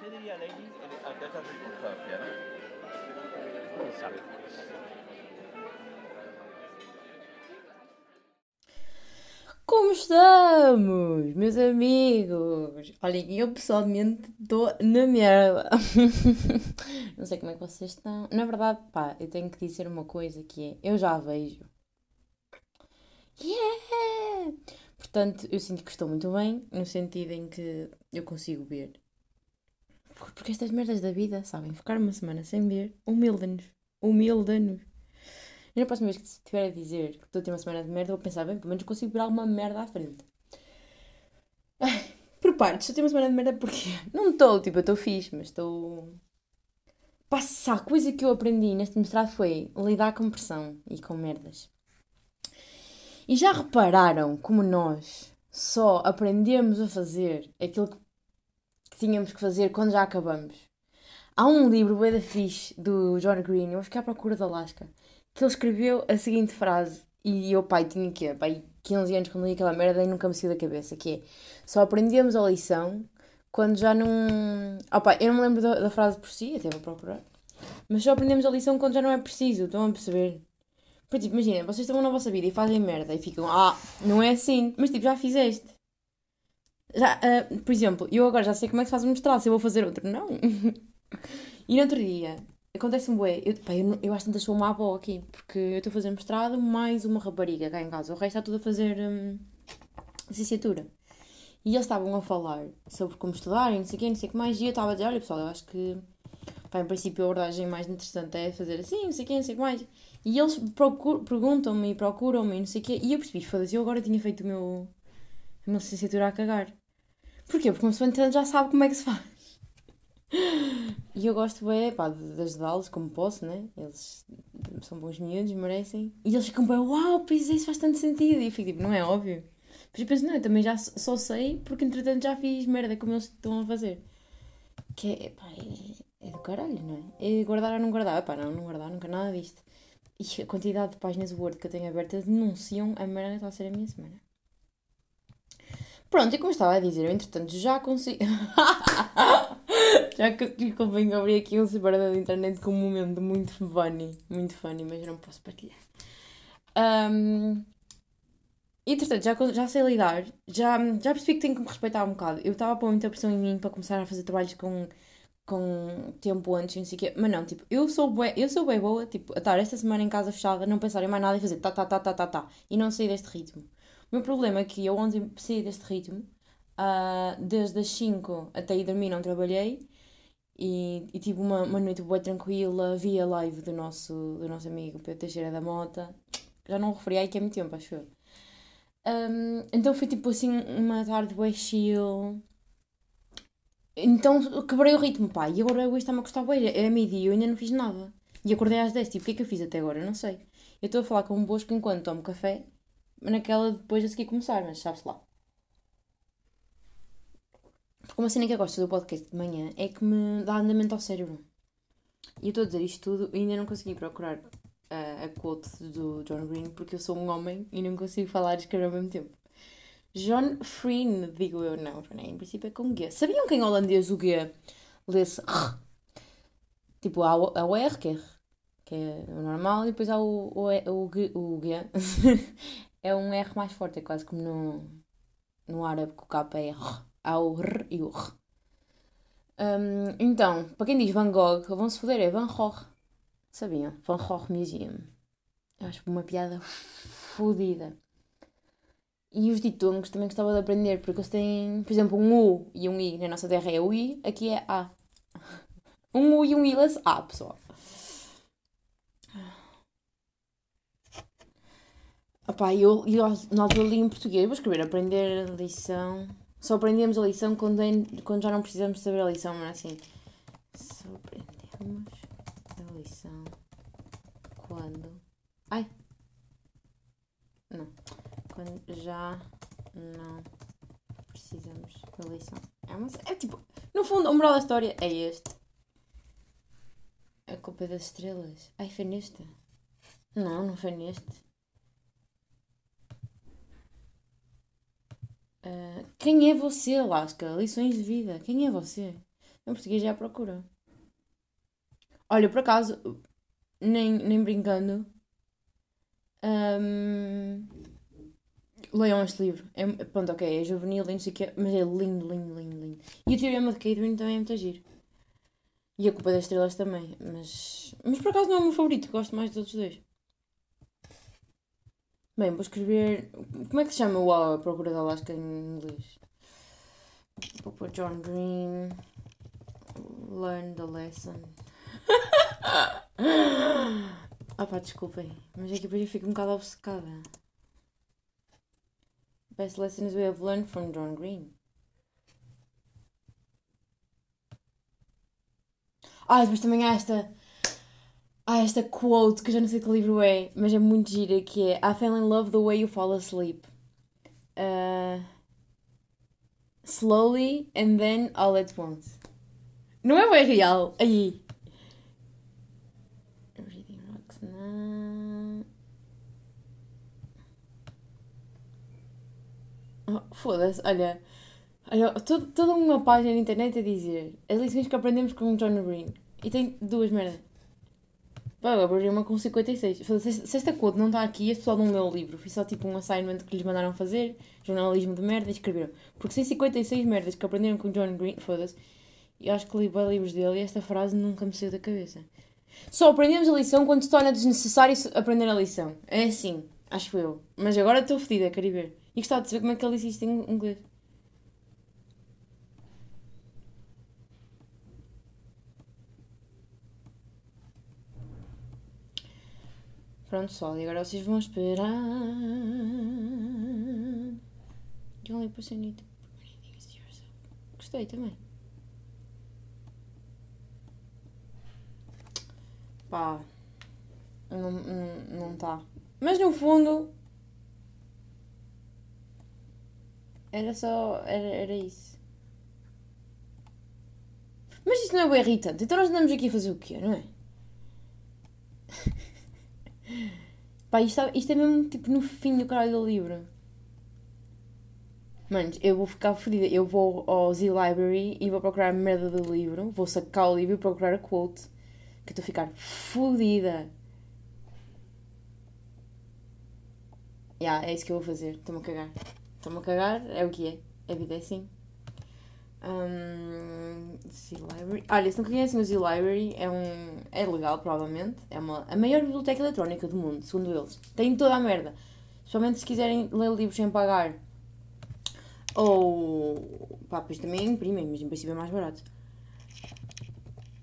¿Qué diría ante esta circunstancia? ¿no? Como estamos, meus amigos? Olhem, eu pessoalmente estou na merda. Não sei como é que vocês estão. Na verdade, pá, eu tenho que dizer uma coisa que é, eu já vejo. Yeah! Portanto, eu sinto que estou muito bem, no sentido em que eu consigo ver. Por- Porque estas merdas da vida, sabem, ficar uma semana sem ver, humilda-nos. Humilda-nos. E na próxima vez que estiver a dizer que estou a ter uma semana de merda, eu vou pensar, bem, pelo menos consigo ver alguma merda à frente. Por partes, se eu tenho uma semana de merda, porquê? Não estou, tipo, eu estou fixe, mas estou. Passa, a coisa que eu aprendi neste mestrado foi lidar com pressão e com merdas. E já repararam como nós só aprendemos a fazer aquilo que tínhamos que fazer quando já acabamos? Há um livro, bué da fixe, do John Green, eu acho que é à procura da Alaska, que ele escreveu a seguinte frase, e eu, pai, tinha que pai, 15 anos quando li aquela merda e nunca me saiu da cabeça, que é, só aprendemos a lição quando já não... Oh, pai, eu não me lembro da, da frase por si, até vou procurar, mas só aprendemos a lição quando já não é preciso, estão a perceber? Por tipo, imagina, vocês estão na vossa vida e fazem merda e ficam, ah, não é assim, mas tipo, já fizeste. Já, ah, por exemplo, eu agora já sei como é que se faz um mestrado, se eu vou fazer outro, não. e no outro dia, acontece-me, bué, eu, pá, eu, eu acho que sou uma avó aqui, porque eu estou a fazer mestrado mais uma rapariga cá em casa, o resto está tudo a fazer hum, licenciatura. E eles estavam a falar sobre como estudar e não sei o quê, não sei o que mais, e eu estava a dizer, olha pessoal, eu acho que, pá, em princípio a abordagem mais interessante é fazer assim, não sei o quê, não sei o que mais. E eles perguntam-me e procuram-me e não sei o quê, e eu percebi, foda-se, eu agora tinha feito o meu, a minha licenciatura a cagar. Porquê? Porque uma pessoa então já sabe como é que se faz. E eu gosto bem, pá, de ajudá-los como posso, né? Eles são bons miúdos, merecem. E eles ficam bem, uau, pois isso faz tanto sentido. E eu fico tipo, não é óbvio. Mas eu penso, não, eu também já só sei porque entretanto já fiz merda como eles estão a fazer. Que é, pá, é, é do caralho, não é? É guardar ou não guardar. Pá, não, não guardar nunca nada disto. E a quantidade de páginas Word que eu tenho abertas denunciam a merda que está a ser a minha semana. Pronto, e como estava a dizer, eu entretanto já consigo. já que convém abrir aqui um separador da internet com um momento muito funny. Muito funny, mas não posso partilhar. Um, entretanto, já, já sei lidar, já, já percebi que tenho que me respeitar um bocado. Eu estava a pôr muita pressão em mim para começar a fazer trabalhos com, com tempo antes, não sei o quê. Mas não, tipo, eu sou bué, eu sou bem boa, tipo, a estar esta semana em casa fechada, não pensar em mais nada e fazer tá, tá, tá, tá, tá, tá. E não sair deste ritmo. Meu problema é que eu ontem saí deste ritmo, ah, desde as 5 até ir dormir não trabalhei e, e tive uma, uma noite boa tranquila, vi a live do nosso, do nosso amigo Pedro Teixeira da Mota, já não referi aí que é muito tempo, acho eu. Ahm, então foi tipo assim uma tarde bem chill. Então quebrei o ritmo, pá, e agora hoje está-me a custar bem, é meio-dia e eu ainda não fiz nada. E acordei às 10, tipo, o que é que eu fiz até agora? Eu não sei. Eu estou a falar com um bosco enquanto tomo café, naquela depois a seguir começar, mas sabe-se lá. Porque uma cena que eu gosto do podcast de manhã é que me dá andamento ao cérebro. E eu estou a dizer isto tudo e ainda não consegui procurar a, a quote do John Green porque eu sou um homem e não consigo falar e escrever ao mesmo tempo. John Freen, digo eu, não, em princípio é com G. Sabiam que em holandês o G lê-se R? Tipo, há o, há o R, que é, R, que é o normal, e depois há o, o, E- o G, o G. é um R mais forte, é quase como no, no árabe que o K é R. Há o R e o R. Hum, então, para quem diz Van Gogh, vão-se foder, é Van Gogh. Sabiam? Van Gogh Museum. Eu acho uma piada fodida. E os ditongos também gostava de aprender, porque eles têm, por exemplo, um U e um I. Na nossa terra é o I, aqui é A. Um U e um I lê-se A, pessoal. Opá, eu, eu na altura li em português, vou escrever aprender a lição. Só aprendemos a lição quando, é- quando já não precisamos saber a lição, não é assim? Só aprendemos a lição quando. Ai! Não. Quando já não precisamos da lição. É, uma, é tipo, no fundo, o moral da história é este. A culpa é das estrelas. Ai, foi neste? Não, não foi neste. Ah, quem é você, Lasca? Lições de vida. Quem é você? Em português é à procura. Olha, por acaso, nem, nem brincando, hum, leiam este livro. É, pronto, ok, é juvenil, não sei o quê, mas é lindo, lindo, lindo, lindo. E o Teorema de Cadwin também é muito giro. E a Culpa das Estrelas também, mas, mas por acaso não é o meu favorito, gosto mais dos outros dois. Bem, vou escrever. Como é que se chama o A Procura da Alaska em inglês? Vou pôr John Green. Learn the lesson. ah pá, desculpem. Mas é que depois eu fico um bocado obcecada. Best lessons we have learned from John Green. Ah, depois também há esta. Há esta quote que eu já não sei que livro é, mas é muito gira que é I fell in love the way you fall asleep. Uh, slowly and then all at once. Não é bem real. Aí. Reading rocks. Não. Oh, Foda-se, olha. Olha, todo- toda uma página na internet a dizer as lições que aprendemos com o John Green. E tem duas merdas. Pá, eu abri uma com 56. Foda-se, Se esta quote não está aqui, este pessoal não leu o livro. Foi só tipo um assignment que lhes mandaram fazer, jornalismo de merda, e escreveram. Porque sem 56 merdas que aprenderam com John Green, foda-se. E acho que li bem livros dele e esta frase nunca me saiu da cabeça. Só aprendemos a lição quando se torna desnecessário aprender a lição. É assim, acho eu. Mas agora estou fedida, quero ir ver. E gostava de saber como é que ele disse isto em inglês. Pronto, pessoal, e agora vocês vão esperar. Only you is yourself. Gostei também. Pá. Não, não, não tá. Mas no fundo. Era só. Era, era isso. Mas isso não é bem irritante. Então nós andamos aqui a fazer o quê, não é? Pá, isto, é- isto é mesmo tipo no fim do caralho do livro. Manos, eu vou ficar fodida. Eu vou ao Z Library e vou procurar a merda do livro. Vou sacar o livro e procurar a quote. Que estou a ficar fodida. Yeah, é isso que eu vou fazer. Estou-me a cagar. Estou-me a cagar, é o que é. A vida é assim. Um, Z Library. Olha, se não conhecem o Z Library, é um. É legal, provavelmente. É uma, a maior biblioteca eletrónica do mundo, segundo eles. Tem toda a merda. Especialmente se quiserem ler livros sem pagar. Ou. Pá, depois também imprimem, mas em princípio é mais barato.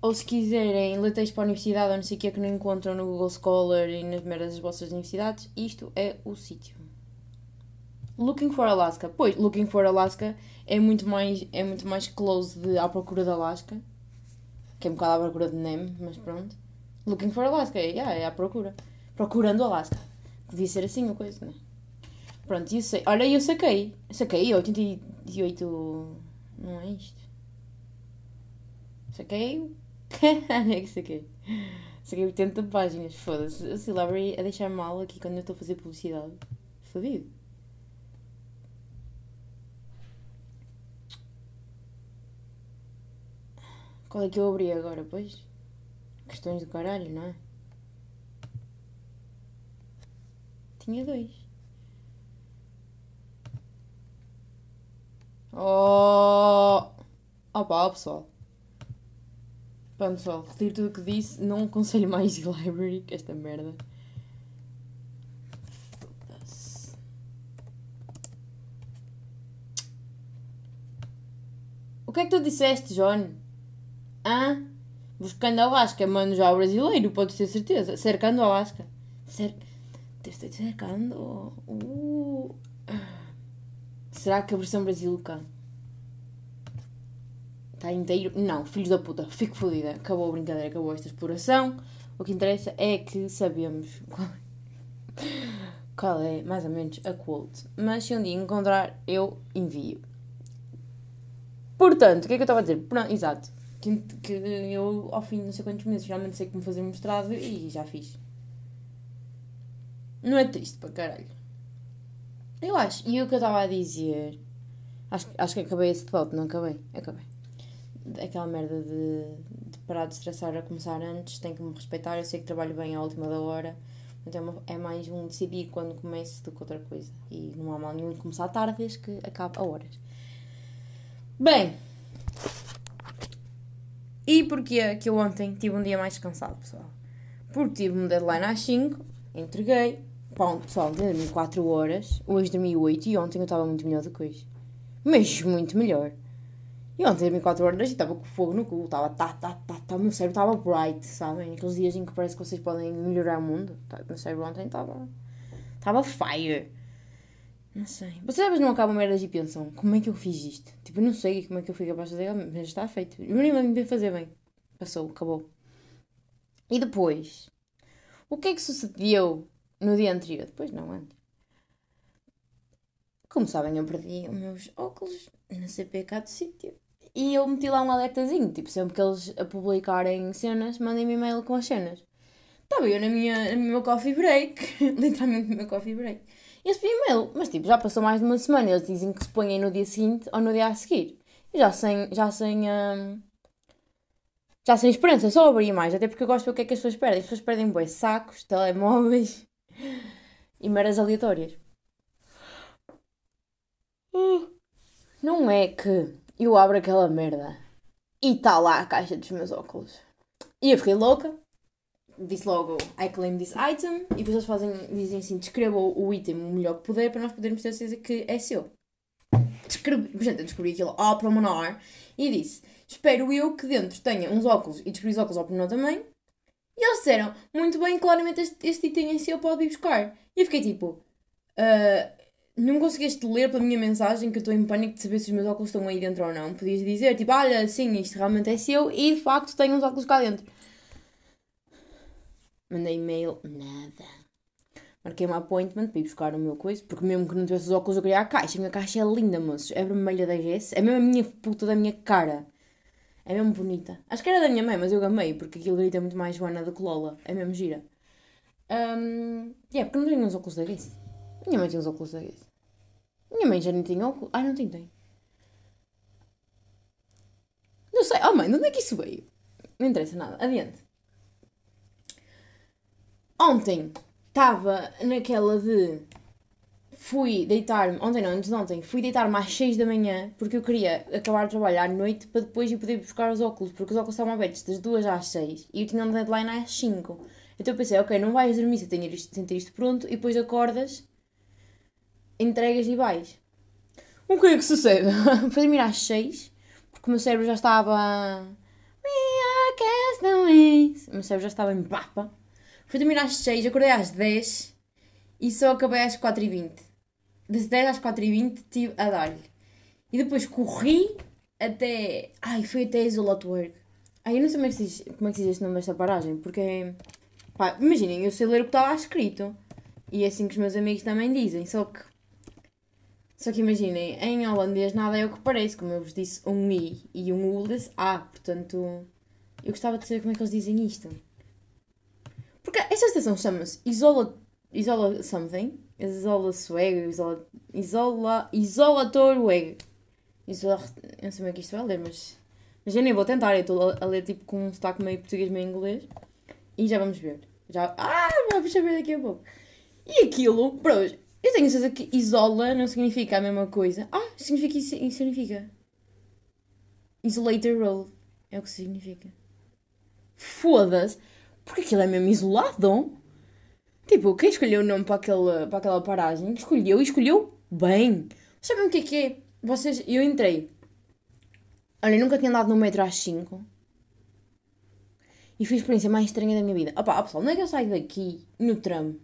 Ou se quiserem ler texto para a universidade ou não sei o que é que não encontram no Google Scholar e nas merdas das vossas universidades, isto é o sítio. Looking for Alaska. Pois, Looking for Alaska é muito mais, é muito mais close de À Procura de Alaska. Que é um bocado à procura de Nemo, mas pronto. Looking for Alaska, é, yeah, é à procura. Procurando Alaska. Devia ser assim a coisa, não é? Pronto, eu sei. Olha, eu saquei. Saquei 88. Não é isto? Saquei. é que saquei. Saquei 80 páginas. Foda-se. O Celebrity a deixar mal aqui quando eu estou a fazer publicidade. Fodido. Qual é que eu abri agora, pois? Questões do caralho, não é? Tinha dois. Oh! Opa, pessoal. Pronto, pessoal, retiro tudo o que disse. Não aconselho mais de library, que esta merda. O que é que tu disseste, John? Hã? Buscando a Alaska, mano, já o brasileiro, podes ter certeza. Cercando a Alaska. Cer... Estou cercando. Uh. Será que a versão brasileira está inteiro? Não, filhos da puta, fico fodida. Acabou a brincadeira, acabou esta exploração. O que interessa é que sabemos qual, qual é, mais ou menos, a quote. Mas se um dia encontrar, eu envio. Portanto, o que é que eu estava a dizer? Pronto, exato. Que, que eu, ao fim de não sei quantos meses, realmente sei como fazer mestrado e já fiz. Não é triste para caralho. Eu acho. E o que eu estava a dizer. Acho, acho que acabei esse debate, não acabei? Acabei. aquela merda de, de parar de estressar a começar antes, tem que me respeitar. Eu sei que trabalho bem à última da hora, então é mais um decidir quando começo do que outra coisa. E não há mal nenhum de começar tarde desde que acabe a horas. Bem, e porquê que eu ontem tive um dia mais descansado, pessoal? Porque tive um deadline às 5, entreguei. Pá, pessoal, dormi 4 horas, hoje dormi 8 e ontem eu estava muito melhor do que hoje. Mas muito melhor. E ontem dormi 4 horas e estava com fogo no cu, estava tá, tá, tá, tá, meu cérebro estava bright, sabem? Aqueles dias em que parece que vocês podem melhorar o mundo. Tá, o meu cérebro ontem estava. estava fire. Não sei. Vocês às vezes não acabam merdas e pensam, como é que eu fiz isto? Tipo, eu não sei como é que eu fui capaz de fazer, mas está feito. Eu nem lembro de fazer bem. Passou, acabou. E depois? O que é que sucedeu no dia anterior? Depois não, antes. Como sabem, eu perdi os meus óculos na CPK do sítio. E eu meti lá um alertazinho, tipo, sempre que eles a publicarem cenas, mandem-me e-mail com as cenas. Estava eu na minha, no meu coffee break, literalmente no meu coffee break e recebi e-mail. Mas tipo, já passou mais de uma semana. Eles dizem que se põem no dia seguinte ou no dia a seguir. E já sem. Já sem. Hum, já sem esperança, só abri mais. Até porque eu gosto do que é que as pessoas perdem. As pessoas perdem boi sacos, telemóveis e meras aleatórias. Não é que eu abro aquela merda e está lá a caixa dos meus óculos. E eu fiquei louca disse logo I claim this item e depois eles fazem, dizem assim, descreva o item o melhor que puder para nós podermos ter certeza que é seu. Descrevi, portanto, eu descobri aquilo ao promenor e disse, espero eu que dentro tenha uns óculos e descobri os óculos ao promenor também. E eles disseram, muito bem, claramente este, este item em seu pode ir buscar. E eu fiquei tipo, uh, não conseguiste ler pela minha mensagem que eu estou em pânico de saber se os meus óculos estão aí dentro ou não. Podias dizer, tipo, olha, sim, isto realmente é seu e de facto tenho uns óculos cá dentro. Mandei e-mail, nada. Marquei um appointment para ir buscar o meu coisa, porque mesmo que não tivesse os óculos eu queria a caixa. A minha caixa é linda, moços. É vermelha da Guess. É mesmo a minha puta da minha cara. É mesmo bonita. Acho que era da minha mãe, mas eu gamei, porque aquilo grita muito mais Joana do que Lola. É mesmo gira. Um, yeah, porque não tenho os óculos da Guess. Minha mãe tinha os óculos da Guess. Minha mãe já nem tinha óculos. Ai, não tem, tem. Não sei. Oh mãe, de onde é que isso veio? Não interessa nada. Adiante. Ontem estava naquela de. Fui deitar-me. Ontem não, antes de ontem. Fui deitar-me às 6 da manhã porque eu queria acabar de trabalhar à noite para depois ir poder buscar os óculos. Porque os óculos estavam abertos das 2 às 6 e eu tinha um deadline às 5. Então eu pensei, ok, não vais dormir se ter isto, isto pronto e depois acordas, entregas e vais. O que é que sucede? Fui dormir às 6 porque o meu cérebro já estava. O meu cérebro já estava em papa Fui dormir às 6, acordei às 10 e só acabei às 4h20. Das 10 às 4h20 estive a dar-lhe. E depois corri até. Ai, fui até Isolat Work. Ai, eu não sei como é, que se diz, como é que se diz este nome desta paragem, porque. Pá, imaginem, eu sei ler o que estava escrito. E é assim que os meus amigos também dizem, só que. Só que imaginem, em holandês nada é o que parece, como eu vos disse, um I e um U disse A, portanto. Eu gostava de saber como é que eles dizem isto. Porque esta estação chama-se Isola, Isola Something. Isola Swag, Isola, Isola, Isolator Weg. Isola, não sei como é que isto vai ler, mas. Mas eu nem vou tentar, eu estou a ler tipo com um sotaque meio português, meio inglês. E já vamos ver. Já, ah, vamos saber daqui a pouco. E aquilo, bros, eu tenho certeza que isola não significa a mesma coisa. Ah, significa isso, significa. Isolator Road. É o que significa. Foda-se. Porque aquilo é mesmo isolado. Tipo, quem escolheu o nome para aquela, para aquela paragem, escolheu e escolheu bem. Sabem o que é que é? Vocês, eu entrei. Olha, eu nunca tinha andado no metro às 5. E foi a experiência mais estranha da minha vida. Opá, pessoal, não é que eu saio daqui no tram.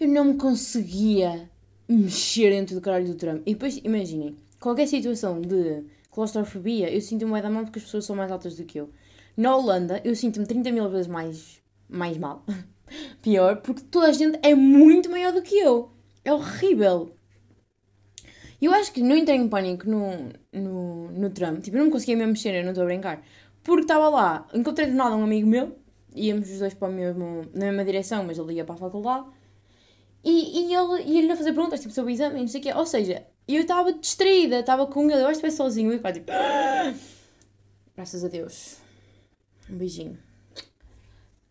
Eu não me conseguia mexer dentro do caralho do tram. E depois, imaginem, qualquer situação de claustrofobia, eu sinto uma da mão porque as pessoas são mais altas do que eu. Na Holanda, eu sinto-me 30 mil vezes mais, mais mal. Pior, porque toda a gente é muito maior do que eu. É horrível. Eu acho que não entrei em pânico no, no, no tram. Tipo, eu não me conseguia mesmo mexer, eu não estou a brincar. Porque estava lá, encontrei de nada um amigo meu, íamos os dois para o mesmo, na mesma direção, mas ele ia para a faculdade. E, e ele ia-lhe a fazer perguntas, tipo, sobre o exame e não sei o quê. Ou seja, eu estava distraída, estava com ele, eu acho que sozinho e pá, tipo... Graças a Deus. Um beijinho.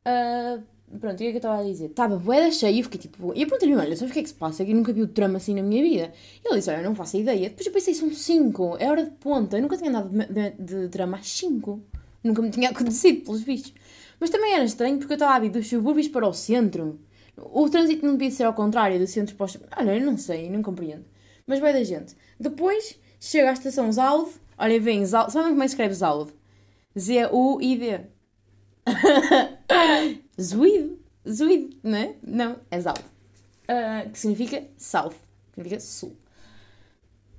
Ah, pronto, o que é que eu estava a dizer? Estava boeda cheia e eu fiquei tipo. E eu perguntei-lhe, olha, sabes o que é que se passa? Que eu nunca vi o trama assim na minha vida. E ele disse, olha, eu não faço ideia. Depois eu pensei, são 5, é hora de ponta. Eu nunca tinha andado de, drama às 5. Nunca me tinha acontecido, pelos vistos. Mas também era estranho porque eu estava a vir dos subúrbios para o centro. O trânsito não devia ser ao contrário, do centro para o... Olha, eu não sei, não compreendo. Mas vai da gente. Depois, chega à estação Zalde. Olha, vem Zalde. Sabem como é que escreve Zalde? Z-U-I-D. Zuid. Zuid, não é? Não, é Zalde. Uh, que significa South. Significa sul.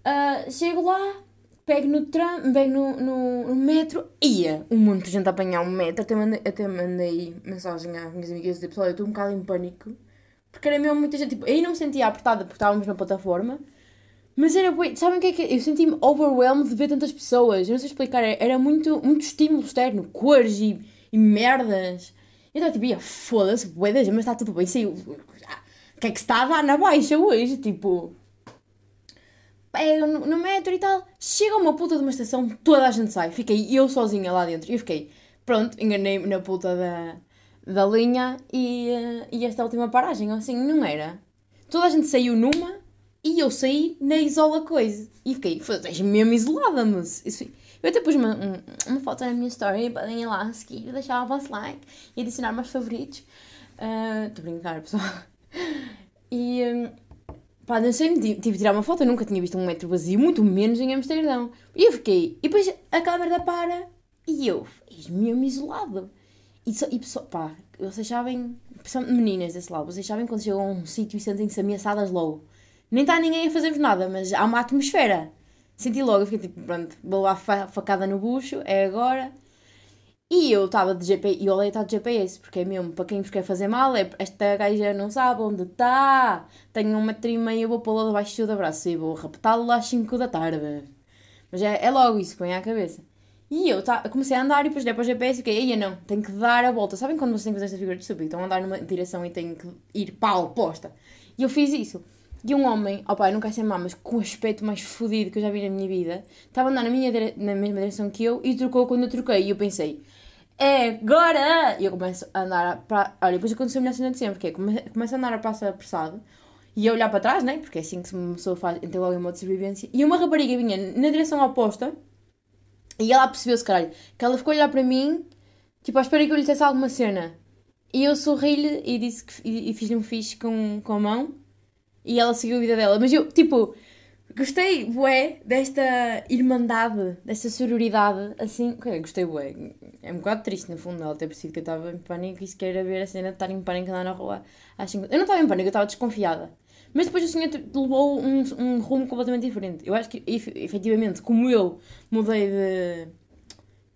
Uh, chego lá, pego no tram, pego no, no, no metro, ia um monte de gente a apanhar um metro, até mandei, até mandei mensagem às minhas amigas de pessoal, eu estou um bocado em pânico, porque era mesmo muita gente, tipo, aí não me sentia apertada porque estávamos na plataforma, mas era, sabem o que é que é? Eu senti-me overwhelmed de ver tantas pessoas, eu não sei explicar, era muito, muito estímulo externo, cores e, e merdas, eu estava tipo, ia, foda-se, bué mas está tudo bem, saiu, o que é que se está a dar na baixa hoje, tipo pega no, no metro e tal. Chega uma puta de uma estação, toda a gente sai. Fiquei eu sozinha lá dentro. E eu fiquei, pronto, enganei-me na puta da, da linha e, uh, e esta última paragem, assim, não era. Toda a gente saiu numa e eu saí na isola coisa. E fiquei, és mesmo isolada, mas. Isso, eu até pus uma, uma foto na minha story, podem ir lá a seguir, deixar o vosso like e adicionar meus favoritos. Ah, estou uh, a brincar, pessoal. E. Um, Pá, não sei, tive de tirar uma foto, eu nunca tinha visto um metro vazio, muito menos em Amsterdão. E eu fiquei, e depois a câmera para, e eu, és mesmo isolado. E, só, e pessoal, pá, vocês sabem, meninas desse lado, vocês sabem quando chegam a um sítio e sentem-se ameaçadas logo. Nem está ninguém a fazer-vos nada, mas há uma atmosfera. Senti logo, fiquei tipo, pronto, vou lá facada no bucho, é agora. E eu estava de GPS, e o Olé está de GPS, porque é mesmo, para quem vos quer fazer mal, é esta gaja não sabe onde está, tenho um metro e meio, vou pô-la debaixo do braço e vou raptá-lo às 5 da tarde. Mas é, é logo isso que vem à cabeça. E eu tá, comecei a andar e depois dei para o GPS e fiquei, aí não, tenho que dar a volta. Sabem quando vocês têm que fazer esta figura de estúpido? Estão a andar numa direção e têm que ir para a oposta. E eu fiz isso. E um homem, opá, eu não quero ser má, mas com o aspecto mais fodido que eu já vi na minha vida, estava a andar na, minha na mesma direção que eu e trocou quando eu troquei. E eu pensei, é agora! E eu começo a andar para. Olha, depois aconteceu a minha cena de sempre, que é começo a andar a passo apressado e a olhar para trás, né? Porque é assim que uma pessoa faz, entra logo em modo de sobrevivência. E uma rapariga vinha na direção oposta e ela percebeu-se, caralho, que ela ficou a olhar para mim, tipo, à espera que eu lhe dissesse alguma cena. E eu sorri-lhe e disse que e, e fiz-lhe um fixe com, com a mão e ela seguiu a vida dela. Mas eu, tipo, Gostei, bué, desta irmandade, desta sororidade, assim, gostei, bué. É um bocado triste, no fundo, ela ter percebido que eu estava em pânico e sequer a ver a cena de estar em pânico andar na rua às 5... Eu não estava em pânico, eu estava desconfiada. Mas depois o senhor levou um, um rumo completamente diferente. Eu acho que, efetivamente, como eu mudei de,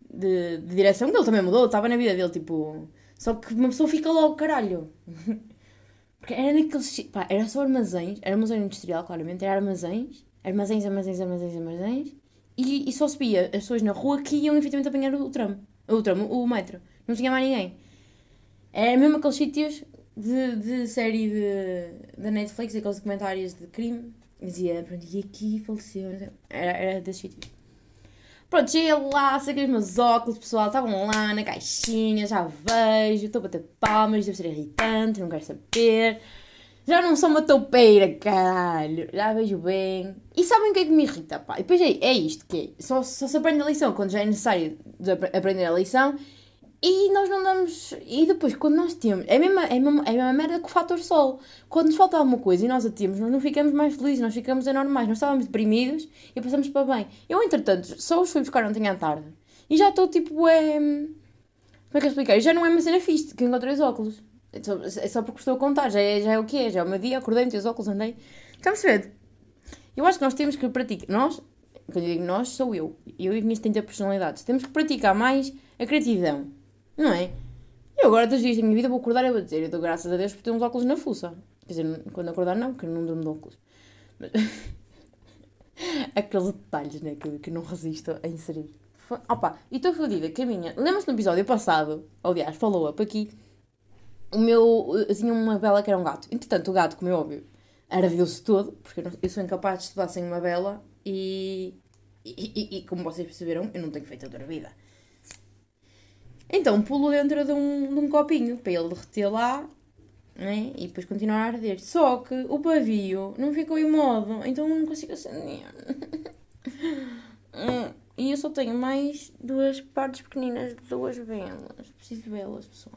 de, de direção, que ele também mudou, estava na vida dele, tipo... Só que uma pessoa fica logo, caralho. Porque era naqueles... Pá, era só armazéns, era armazém industrial, claramente, era armazéns armazéns, armazéns, armazéns, armazéns, e, e só se via as pessoas na rua que iam efetivamente apanhar o tram, o tram, o metro. Não tinha mais ninguém. Era mesmo aqueles sítios de, de série de, da Netflix, aqueles documentários de crime. Dizia, pronto, e aqui faleceu. Era, era desse sítio. Pronto, cheguei lá, saquei os meus óculos, pessoal, estavam lá na caixinha, já vejo, estou a bater palmas, deve ser irritante, não quero saber. Já não sou uma toupeira, caralho. Já vejo bem. E sabem o que é que me irrita, pá? E depois é, é isto que é. Só, só se aprende a lição quando já é necessário aprender a lição. E nós não damos. E depois, quando nós temos. É a mesma, é a mesma, é a mesma merda que o fator sol. Quando nos falta alguma coisa e nós a temos, nós não ficamos mais felizes, nós ficamos anormais. Nós estávamos deprimidos e passamos para bem. Eu, entretanto, só os fui buscar ontem à tarde. E já estou tipo. É... Como é que eu explicar? Já não é uma cena fixe que encontrei os óculos. É só, é só porque estou a contar, já é, já é o que é, já é o meu dia, acordei, meti os óculos, andei. Estamos a? Eu acho que nós temos que praticar, nós, quando eu digo nós, sou eu, eu e as minhas 30 personalidades, temos que praticar mais a criatividade, não é? Eu agora, dos dias da minha vida, vou acordar e vou dizer, eu dou graças a Deus por ter uns óculos na fuça. Quer dizer, quando acordar não, porque eu não durmo de óculos. Mas... Aqueles detalhes, né, que, que não resisto a inserir. Opa, e estou fodida que a minha... Lembra-se no episódio passado, aliás, falou-up aqui, o meu. Eu tinha uma vela que era um gato. Entretanto, o gato, como é óbvio, ardeu-se todo, porque eu sou incapaz de estudar sem uma vela e, e, e, e, como vocês perceberam, eu não tenho feito outra vida. Então pulo dentro de um, de um copinho para ele derreter lá né? e depois continuar a arder. Só que o pavio não ficou em modo, então não consigo acender. e eu só tenho mais duas partes pequeninas de duas velas. Preciso de velas, pessoal.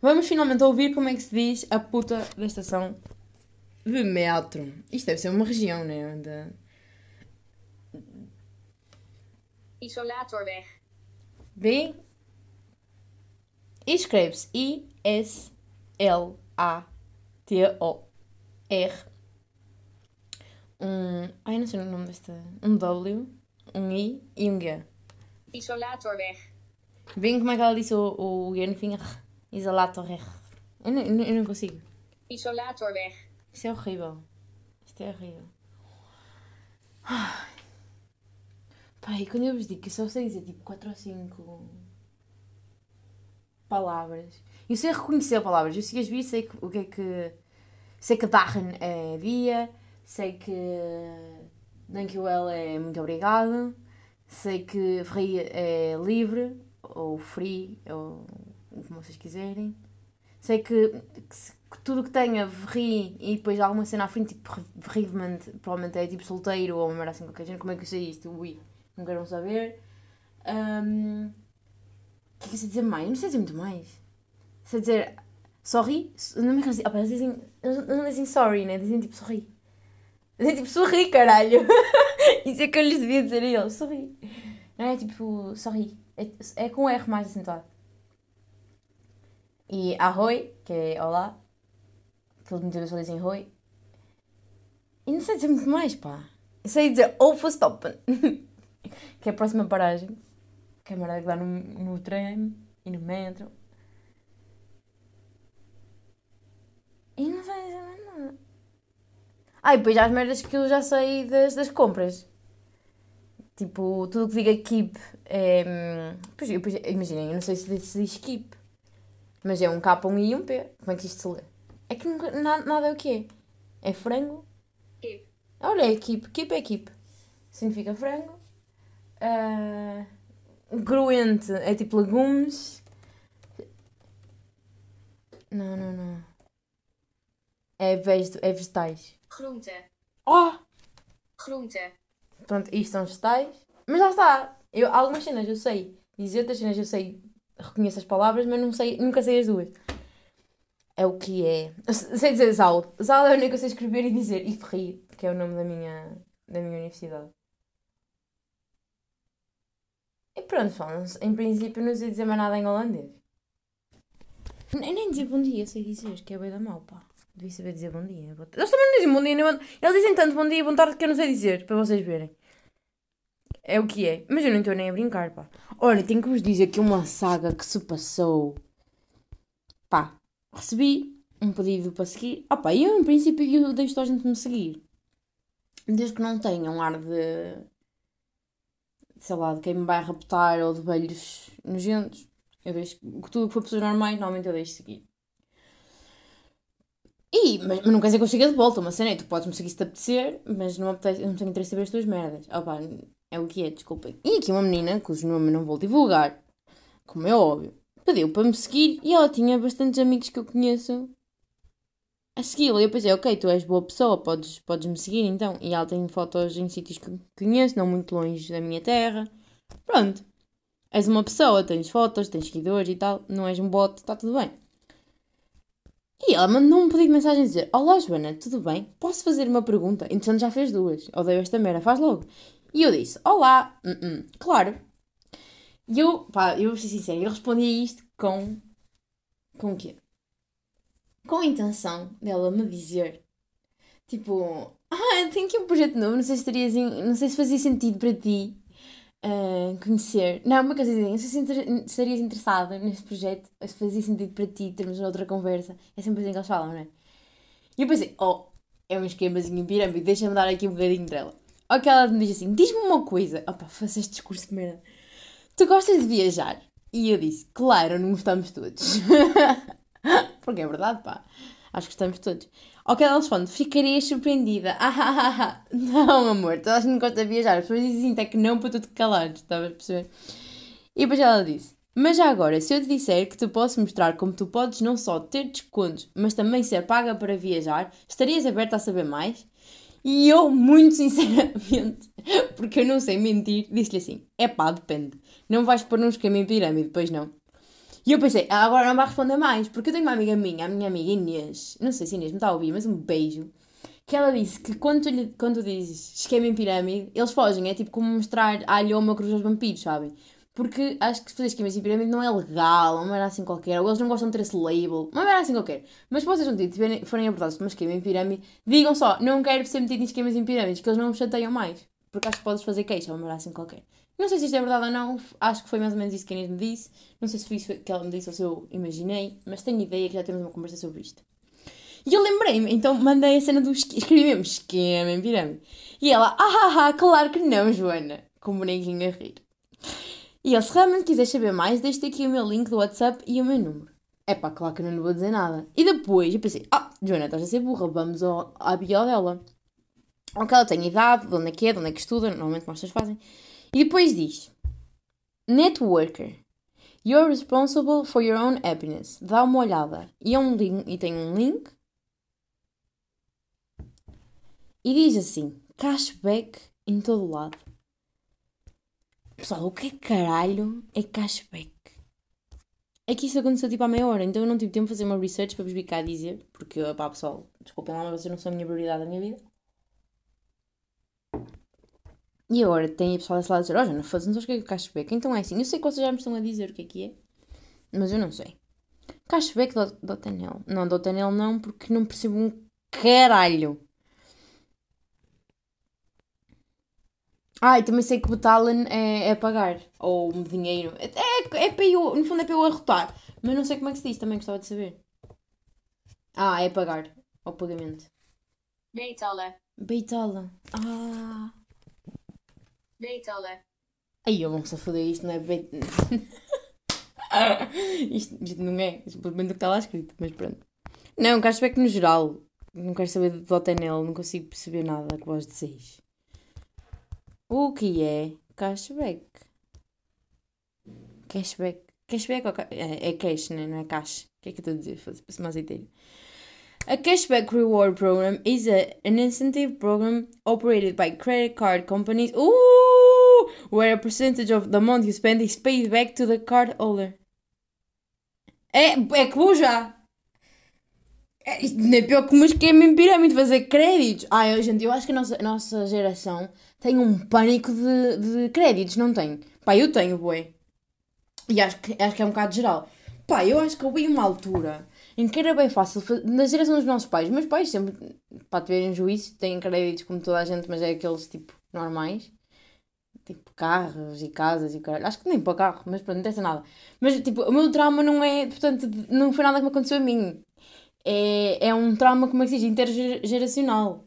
Vamos finalmente ouvir como é que se diz a puta da estação de metro. Isto deve ser uma região, né? De... Isolatorweg. B. E escreve-se I-S-L-A-T-O-R. Um. Ai, não sei o nome desta. Um W, um I e um G. Isolatorweg. Bem como é que ela disse o, o G no fim? Isolatorweg. Eu não, eu não- consigo. Isolatorweg. Isto é horrível. Isto é horrível. Ai. Pai, quando eu vos digo que eu só sei dizer tipo 4 ou 5 palavras. Eu sei reconhecer palavras. Eu sei as vi, sei que, o que é que. Sei que Darren é dia, sei que Thank you well é muito obrigado, sei que free é livre, ou free, ou como vocês quiserem. Sei que, que que tudo que tenha verri e depois alguma cena à frente, tipo verrivement, provavelmente é tipo solteiro ou uma merda assim qualquer gente. Como é que eu sei isto? Ui, não queiram saber. Ahm, O que é que eu sei dizer mais? Eu não sei dizer muito mais. Sei dizer sorry. Não me. Ah, pá, eles dizem. Não dizem sorry, né? Dizem tipo sorri. Dizem tipo sorri, caralho. Isso é que eu lhes devia dizer a eles. Sorri. Não é tipo sorri. É, é com R mais acentuado. E arroi, que é olá. Que eles muitas vezes dizem roi. E não sei dizer muito mais, pá. Eu sei dizer Overstoppen. que é a próxima paragem. Que é a merda que dá no, no trem e no metro. E não sei dizer mais nada. Ah, e depois há as merdas que eu já sei das, das compras. Tipo, tudo que diga keep é. Pois, pois, imaginem, eu não sei se diz, se diz keep. Mas é um K, um I e um P. Como é que isto se lê? É que nunca, na- nada é o que é. É frango. Keep. Olha, é keep. Keep é keep. Significa frango. Ah, gruente é tipo legumes. Não, não, não. É, vege, é vegetais. Groente. Oh! Groente. Pronto, isto são vegetais. Mas lá está. Eu, algumas cenas eu sei dizer, outras cenas eu sei, reconheço as palavras, mas não sei, nunca sei as duas. É o que é. Eu sei dizer Zal. Zal é a única que eu sei escrever e dizer. E Ferri, que é o nome da minha, da minha universidade. E pronto, sei- em princípio não sei dizer mais nada em holandês. Nem, nem dizer bom dia sei dizer, que é bem da mal, pá. Devia saber dizer bom dia. Boa- Eles também não dizem bom dia, nem bom... Eles dizem tanto bom dia e boa tarde que eu não sei dizer, para vocês verem. É o que é. Mas eu não estou nem a brincar, pá. Olha, tenho que vos dizer que uma saga que se passou. Pá, recebi um pedido para seguir. Ah pá, eu em princípio eu deixo toda a gente me seguir. Desde que não tenha um ar de... Sei lá, de quem me vai raptar ou de velhos nojentos. Eu deixo... Tudo que for pessoas normais, normalmente eu deixo seguir. E, mas, mas não quer dizer que eu chegue de volta, uma cena é, tu podes me seguir se te apetecer, mas não, apetece, não tenho interesse em saber as tuas merdas. Pá, é o que é, desculpem. E aqui uma menina, cujo nome não vou divulgar, como é óbvio, pediu para me seguir e ela tinha bastantes amigos que eu conheço a segui-la. Eu pensei, ok, tu és boa pessoa, podes, podes me seguir então. E ela tem fotos em sítios que conheço, não muito longe da minha terra. Pronto. És uma pessoa, tens fotos, tens seguidores e tal, não és um bot, está tudo bem. E ela mandou um pedido de mensagem a dizer: Olá Joana, tudo bem? Posso fazer uma pergunta? Entretanto já fez duas. Odeio esta merda, faz logo. E eu disse: Olá, "Hum, hum, claro. E eu, pá, eu vou ser sincera, eu respondi a isto com. Com o quê? Com a intenção dela me dizer: Tipo, ah, tenho aqui um projeto novo, não sei se terias, não sei se fazia sentido para ti ah, conhecer. Não, uma coisa não sei se estarias interessada neste projeto, se fazia sentido para ti termos outra conversa. É sempre assim que eles falam, não é? E eu pensei, oh, é um esquemazinho em pirâmide, deixa-me dar aqui um bocadinho dela. Ou que ela me diz assim, diz-me uma coisa. Opa, faz este discurso de merda. Tu gostas de viajar? E eu disse, claro, não gostamos todos. Porque é verdade, pá. Acho que gostamos todos. Ao que ela responde, ficarias surpreendida. Ah, ah, ah, ah. Não, amor, toda a gente gosta de viajar. As pessoas dizem até que não para tu te calares, estavas a perceber? E depois ela disse, Mas já agora, se eu te disser que te posso mostrar como tu podes não só ter descontos, mas também ser paga para viajar, estarias aberta a saber mais? E eu, muito sinceramente, porque eu não sei mentir, disse-lhe assim: é pá, depende. Não vais pôr num esquema em pirâmide, pois não. E eu pensei, ah, agora não vai responder mais, porque eu tenho uma amiga minha, a minha amiga Inês, não sei se Inês me está a ouvir, mas um beijo, que ela disse que quando tu, lhe, quando tu dizes esquema em pirâmide, eles fogem, é tipo como mostrar alho ou uma cruz aos vampiros, sabem? Porque acho que fazer esquemas em pirâmide não é legal, uma era assim qualquer, ou eles não gostam de ter esse label, uma era assim qualquer. Mas se vocês não tiverem, forem abordados por uma esquema em pirâmide, digam só, não quero ser metido em esquemas em pirâmides, que eles não me chateiam mais. Porque acho que podes fazer queixa, uma era assim qualquer. Não sei se isto é verdade ou não, acho que foi mais ou menos isso que a Inês me disse. Não sei se foi isso que ela me disse ou se eu imaginei, mas tenho ideia que já temos uma conversa sobre isto. E eu lembrei-me, então mandei a cena do escrevi mesmo esquema em pirâmide. E ela, ah, ah, ah, claro que não, Joana, com o bonequinho a rir. E ele, se realmente quiseres saber mais, deixa aqui o meu link do WhatsApp e o meu número. É pá, claro que eu não lhe vou dizer nada. E depois eu pensei, ah, Joana, estás a ser burra, vamos ao, à bio dela. Ok, ela tem idade, de onde é que é, de onde é que estuda, normalmente pessoas fazem. E depois diz: Networker. You're responsible for your own happiness. Dá uma olhada. E, é um link, e tem um link. E diz assim: cashback em todo lado. Pessoal, o que é caralho é cashback? É que isso aconteceu tipo à meia hora, então eu não tive tempo de fazer uma research para vos vir cá dizer, porque, pá, pessoal, desculpem lá, mas vocês não são a minha prioridade da minha vida. E agora tem a pessoa desse lado a dizer, ó, oh, não fazemos o que é que é cashback. Então é assim, eu sei que vocês já me estão a dizer o que é que é, mas eu não sei. Cashback do, do Tanel. Não, do Tanel não, porque não percebo um caralho. Ah, e também sei que Betalen é, é pagar. Ou dinheiro. É, é, é para eu, no fundo é para eu arrotar. Mas não sei como é que se diz, também gostava de saber. Ah, é pagar. Ou pagamento. Betalen. Beitala. Ah. Betalen. Aí eu vou se foder isto, não é beit... isto, isto não é simplesmente o que está lá escrito, mas pronto. Não, cashback no geral. Não quero saber do OTNL, não consigo perceber nada que vós disseis. O que é cashback? Cashback. Cashback ou ca... é, é cash, né? não é cash. O que é que eu estou a dizer? Fosse mais inteiro. A cashback reward program is a, an incentive program operated by credit card companies. Ooh, where a percentage of the amount you spend is paid back to the card holder. É, é que vou já. É, isto não é pior que uma esquema em pirâmide, fazer créditos. Ai, gente, eu acho que a nossa, a nossa geração tem um pânico de, de créditos, não tem? Pá, eu tenho, boi. E acho que, acho que é um bocado geral. Pá, eu acho que houve uma altura em que era bem fácil, na geração dos nossos pais, meus pais sempre, para terem juízo, têm créditos como toda a gente, mas é aqueles tipo normais, tipo carros e casas e caralho, acho que nem para carro, mas pronto, não interessa nada. Mas tipo, o meu trauma não é, portanto, não foi nada que me aconteceu a mim, é, é um trauma, como é que se diz, intergeracional.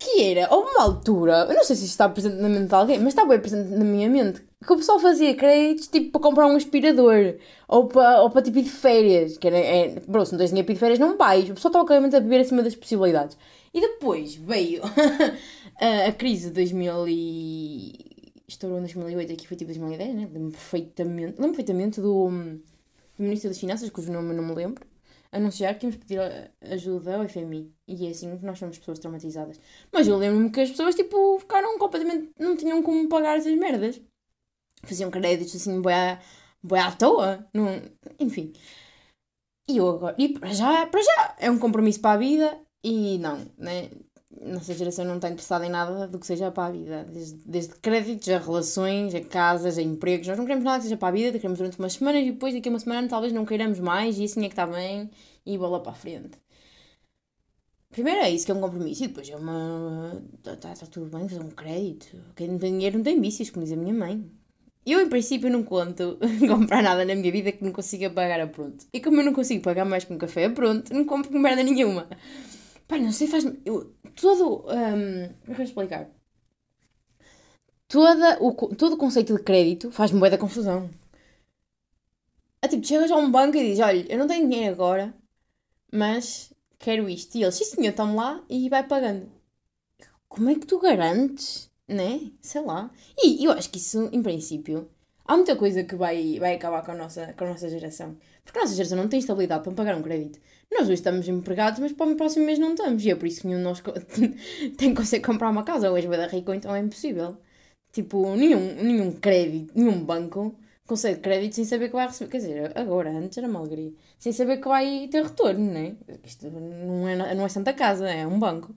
Que era, houve uma altura, eu não sei se isto está presente na mente de alguém, mas está bem presente na minha mente, que o pessoal fazia créditos tipo para comprar um aspirador ou para, ou para tipo ir de férias. Que era, é, bro, se não tens dinheiro para ir de férias, não vais. O pessoal estava claramente a beber acima das possibilidades. E depois veio a, a crise de 2000 e... Estourou em 2008, aqui foi tipo 2010, né? Lembro perfeitamente, lembro perfeitamente do, do Ministro das Finanças, cujo nome eu não me lembro anunciar que íamos pedir ajuda ao FMI. E é assim que nós somos pessoas traumatizadas. Mas eu lembro-me que as pessoas, tipo, ficaram completamente. não tinham como pagar essas merdas. Faziam créditos assim, boé à, à toa. Não, enfim. E eu agora. E para já, para já, é um compromisso para a vida. E não, né? Nossa geração não está interessada em nada do que seja para a vida. Desde, desde créditos a relações, a casas, a empregos. Nós não queremos nada que seja para a vida, queremos durante umas semanas e depois daqui a uma semana talvez não queiramos mais e assim é que está bem e bola para a frente. Primeiro é isso que é um compromisso e depois é uma. Está tá, tá tudo bem fazer um crédito. Quem não tem dinheiro não tem vícios, como diz a minha mãe. Eu, em princípio, não conto comprar nada na minha vida que não consiga pagar a pronto. E como eu não consigo pagar mais que um café a pronto, não compro merda nenhuma. Pá, não sei, faz-me. Todo. Um, como é que eu explicar? Toda o, todo o conceito de crédito faz-me boa da confusão. É tipo, chegas a um banco e dizes: Olha, eu não tenho dinheiro agora, mas quero isto. E eles, sim senhor, tome lá e vai pagando. Como é que tu garantes, né? Sei lá. E eu acho que isso, em princípio. Há muita coisa que vai, vai acabar com a, nossa, com a nossa geração. Porque a nossa geração não tem estabilidade para pagar um crédito. Nós hoje estamos empregados, mas para o próximo mês não estamos. E é por isso que nenhum de nós tem que conseguir comprar uma casa. Hoje vai dar rico, então é impossível. Tipo, nenhum, nenhum crédito, nenhum banco concede crédito sem saber que vai receber. Quer dizer, agora, antes era uma alegria. Sem saber que vai ter retorno, não é? Isto não é, não é Santa Casa, é um banco.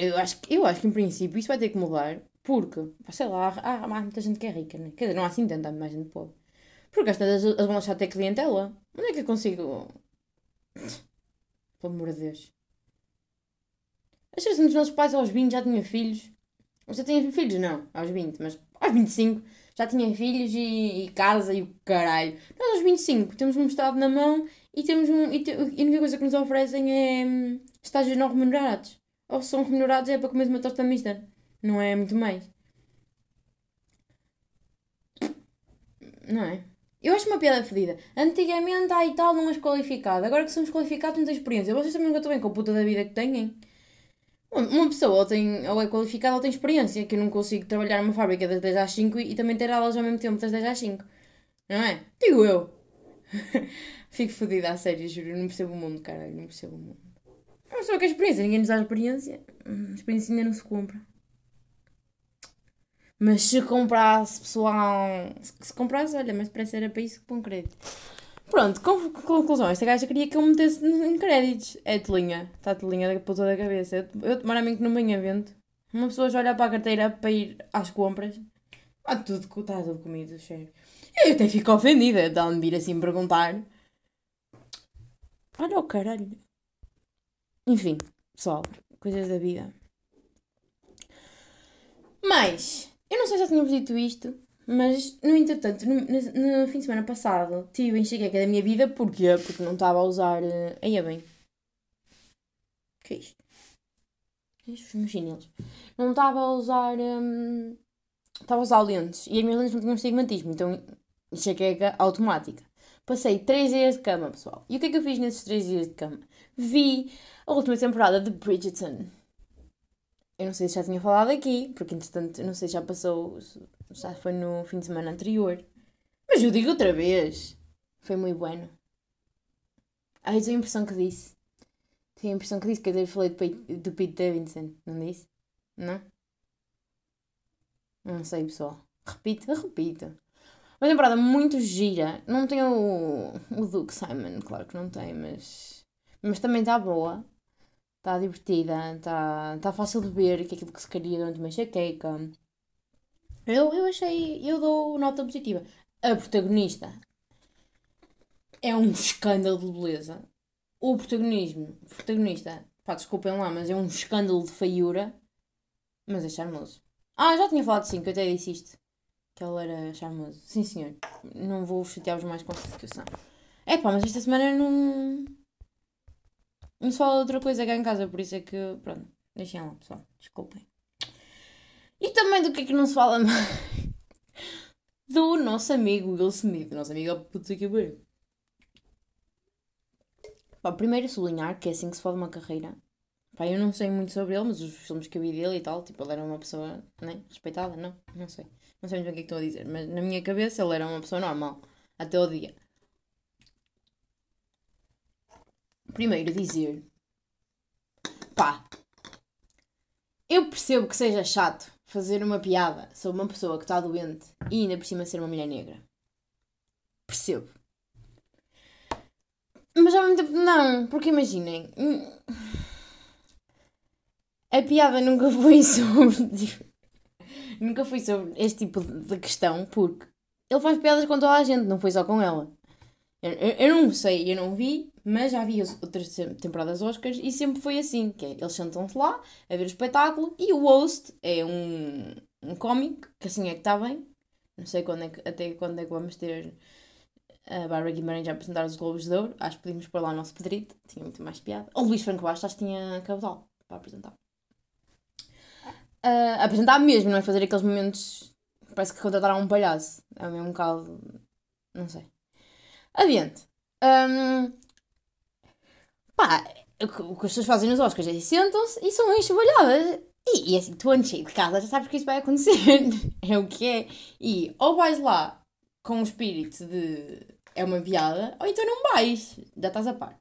Eu acho, que- eu acho que em princípio isso vai ter que mudar, porque, sei lá, há, há muita gente que é rica, né? Quer dizer, não há assim tanta mais gente pobre. Porque às tantas eles vão deixar de ter clientela. Onde é que eu consigo. Pelo amor de Deus. A geração dos nossos pais aos 20 já tinha filhos. Você tinha filhos? Não, aos 20, mas aos 25 já tinha filhos e, e casa e o caralho. Nós aos 25 temos um estado na mão e temos um. E, te- e a única coisa que nos oferecem é hum, estágios não remunerados. Ou se são remunerados é para comer uma tosta mista. Não é muito mais. Não é? Eu acho uma piada fedida. Antigamente, há e tal, não és qualificado. Agora que somos qualificados, não tens experiência. Vocês também nunca estão bem com a puta da vida que têm. Uma- Uma pessoa ou, tem, ou é qualificada ou tem experiência. Que eu não consigo trabalhar numa fábrica das 10 às 5 e, e também ter aulas ao mesmo tempo das 10 às 5. Não é? Digo eu. Fico fodida a sério, juro. Não percebo o mundo, caralho. Não percebo o mundo. É uma pessoa que é experiência. Ninguém nos dá experiência. Hum, A experiência ainda não se compra. Mas se comprasse, pessoal. Se se comprasse, olha, mas parece era para isso que põe crédito. Pronto, con- conclusão. Esta gaja queria que eu metesse em créditos. É telinha. Está telinha da puta da cabeça. Eu, eu tomara mim que não venha vento. Uma pessoa já olha para a carteira para ir às compras. Ah, tudo, está tudo comido, cheio. Eu até fico ofendida de onde vir assim perguntar. Olha o caralho. Enfim, pessoal, coisas da vida. Mas, eu não sei se já tínhamos dito isto, mas no entretanto, no, no- no fim de semana passado, tive enxaqueca da minha vida, porquê? Porque não estava a usar. Uh, aí é bem. O que é isto? Isto os meus chinelos. Não estava a usar. hum, Estava a usar lentes e as minhas lentes não tinham estigmatismo, então enxaqueca automática. Passei 3 dias de cama, pessoal. E o que é que eu fiz nesses 3 dias de cama? Vi a última temporada de Bridgerton. Eu não sei se já tinha falado aqui, porque entretanto, não sei se já passou, já foi no fim de semana anterior. Mas eu digo outra vez. Foi muito bueno. Eu tenho a impressão que disse. Tenho a impressão que disse, quer dizer, falei do Pete, do Pete Davidson, não disse? Não? Não sei, pessoal. Repito, repito. Uma temporada muito gira. Não tem o, o Duke Simon, claro que não tem, mas. Mas também está boa. Está divertida. Está tá fácil de ver que é aquilo que se queria durante uma enxaqueca. Eu, eu achei. Eu dou nota positiva. A protagonista é um escândalo de beleza. O protagonismo. Protagonista. Pá, desculpem lá, mas é um escândalo de feiura. Mas é charmoso. Ah, já tinha falado sim, que eu até disse isto. Que ele era charmoso. Sim, senhor. Não vou chatear-vos mais com esta situação. É pá, mas esta semana não. Não se fala de outra coisa cá em casa, por isso é que. Pronto, deixem lá, pessoal. Desculpem. E também do que é que não se fala mais? Do nosso amigo Will Smith. Nosso amigo é puto que eu Pá, primeiro sublinhar que é assim que se fala uma carreira. Pá, eu não sei muito sobre ele, mas os filmes que eu vi dele e tal, tipo, ele era uma pessoa, né, respeitada, não, não sei. Não sei muito bem o que é que estou a dizer, mas na minha cabeça ele era uma pessoa normal, até o dia. Primeiro dizer, pá, eu percebo que seja chato fazer uma piada sobre uma pessoa que está doente e ainda por cima ser uma mulher negra. Percebo. Mas ao mesmo tempo não, porque imaginem, a piada nunca foi sobre. nunca foi sobre este tipo de questão, porque ele faz piadas com toda a gente, não foi só com ela. Eu, eu, eu não sei, eu não vi, mas já vi as outras temporadas Oscars e sempre foi assim: que é, eles sentam-se lá a ver o espetáculo e o host é um, um cómico, que assim é que está bem. Não sei quando é que, até quando é que vamos ter a Bárbara Guimarães a apresentar os Globos de Ouro. Acho que podíamos pôr lá o nosso Pedrito, tinha muito mais piada. Ou Luís Franco Bastos, acho que tinha caudal para apresentar. Ah, apresentar mesmo, não é fazer aqueles momentos. Parece que contrataram um palhaço. É mesmo um bocado. Não sei. Adiante. Ahm, pá, o que, as pessoas fazem nos Oscars é sentam-se e são enxovalhadas. E, e assim, tu andas cheio de casa, já sabes que isso vai acontecer. é o que é. E ou vais lá com o espírito de é uma piada, ou então não vais, já estás a par.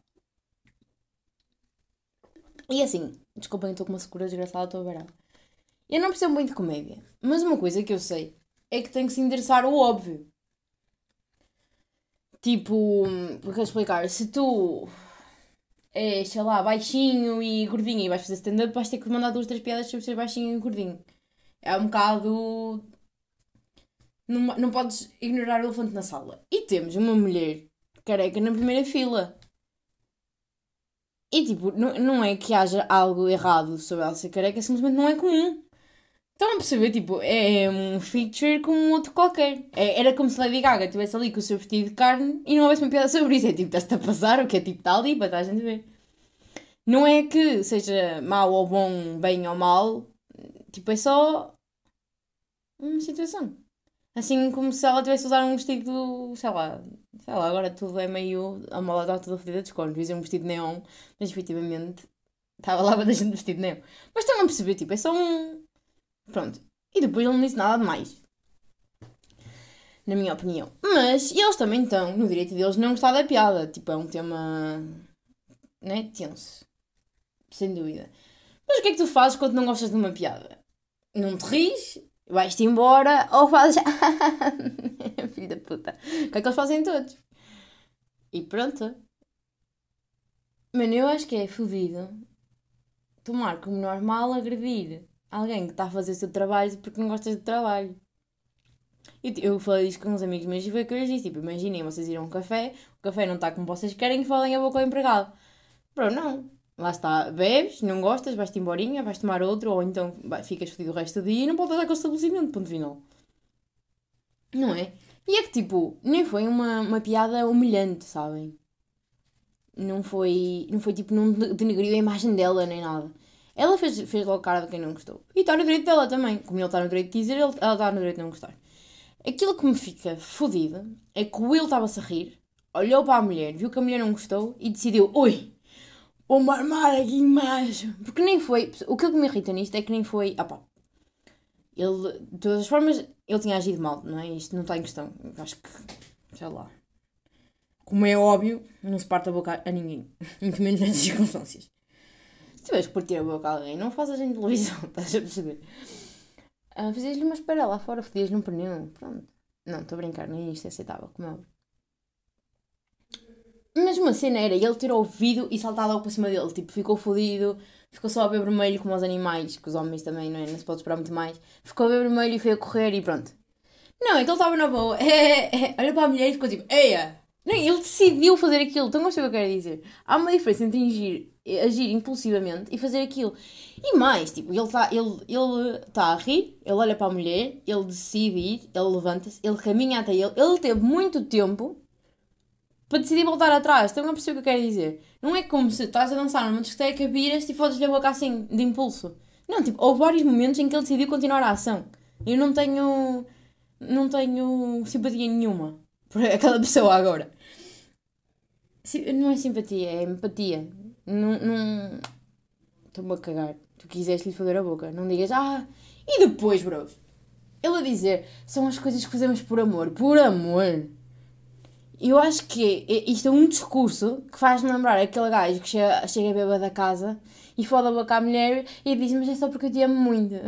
E assim, desculpem, estou com uma secura desgraçada, estou a ver. Eu não percebo muito de comédia, mas uma coisa que eu sei é que tem que se endereçar o óbvio. Tipo, porque eu explicar, se tu és, sei lá, baixinho e gordinho e vais fazer stand-up, vais ter que mandar duas, três piadas sobre ser baixinho e gordinho. É um bocado. Não, não podes ignorar o elefante na sala. E temos uma mulher careca na primeira fila. E tipo, não, não é que haja algo errado sobre ela ser careca, simplesmente não é comum. Estão a perceber? Tipo, é um feature como um outro qualquer. É, era como se Lady Gaga estivesse ali com o seu vestido de carne e não houvesse uma piada sobre isso. É tipo, estás-te a passar, o que é tipo, está ali para a gente ver. Não é que seja mau ou bom, bem ou mal. Tipo, é só uma situação. Assim como se ela tivesse usar um vestido, sei lá, sei lá, agora tudo é meio. A mola está toda fedida de escones. Dizer um vestido neon, mas efetivamente estava lá a gente vestido neon. Mas estão a perceber, tipo, é só um. Pronto. E depois ele não disse nada de mais. Na minha opinião. Mas eles também estão no direito deles não gostar da piada. Tipo, é um tema. né? Tenso. Sem dúvida. Mas o que é que tu fazes quando não gostas de uma piada? Não te ris? Vais-te embora ou fazes. Filho da puta. O que é que eles fazem todos? E pronto. Mano, eu acho que é fodido tomar como normal agredir alguém que está a fazer o seu trabalho porque não gostas do trabalho. Eu, eu falei isto com uns amigos meus e foi o que eu lhes disse. Tipo, imaginem vocês ir a um café, o café não está como vocês querem e falem a boca ao empregado. Bro, não. Lá está, bebes, não gostas, vais-te embora, vais tomar outro, ou então vai, ficas fodido o resto do dia e não voltas àquele estabelecimento, ponto final. Não é? E é que tipo, nem foi uma, uma piada humilhante, sabem? Não foi, não foi tipo, não denegriu a imagem dela nem nada. Ela fez, fez logo cara de quem não gostou. E está no direito dela também. Como ele está no direito de dizer, ele, ela está no direito de não gostar. Aquilo que me fica fodido é que o Will estava-se a rir, olhou para a mulher, viu que a mulher não gostou e decidiu: Ui, vou-me armar aqui mais. Porque nem foi. O que me irrita nisto é que nem foi. Ah pá. Ele, de todas as formas, ele tinha agido mal, não é? Isto não está em questão. Acho que. Sei lá. Como é óbvio, não se parte a boca a ninguém. Muito menos nessas circunstâncias. Se tiveres que partir a boca a alguém, não fazes em televisão, estás a perceber? Uh, Fazias-lhe uma espera lá fora, fodias-lhe um pneu, pronto. Não, estou a brincar, nem isto é aceitável, como é. Mas uma cena era ele ter ouvido e saltar logo para cima dele, tipo, ficou fodido, ficou só a ver vermelho como os animais, que os homens também, não é? Não se pode esperar muito mais. Ficou a ver vermelho e foi a correr e pronto. Não, é ele estava na boa. É, é, olha para a mulher e ficou tipo, eia! Nem, ele decidiu fazer aquilo. Então, não sei o que eu quero dizer. Há uma diferença entre agir, agir impulsivamente e fazer aquilo. E mais, tipo, ele está ele, ele tá a rir, ele olha para a mulher, ele decide ir, ele levanta-se, ele caminha até ele. Ele teve muito tempo para decidir voltar atrás. Estão a perceber o que eu quero dizer? Não é como se estás a dançar numa discoteca, viras e fodes-lhe a boca assim, de impulso. Não, tipo, houve vários momentos em que ele decidiu continuar a ação. Eu não tenho. Não tenho simpatia nenhuma por aquela pessoa agora. Não é simpatia, é empatia. Não. não... Estou-me a cagar. Tu quiseste lhe fazer a boca. Não digas, ah, e depois, bros? Ele a dizer, são as coisas que fazemos por amor. Por amor. Eu acho que é, isto é um discurso que faz-me lembrar aquele gajo que chega, chega a beba da casa e foda a boca à mulher e diz: Mas é só porque eu te amo muito.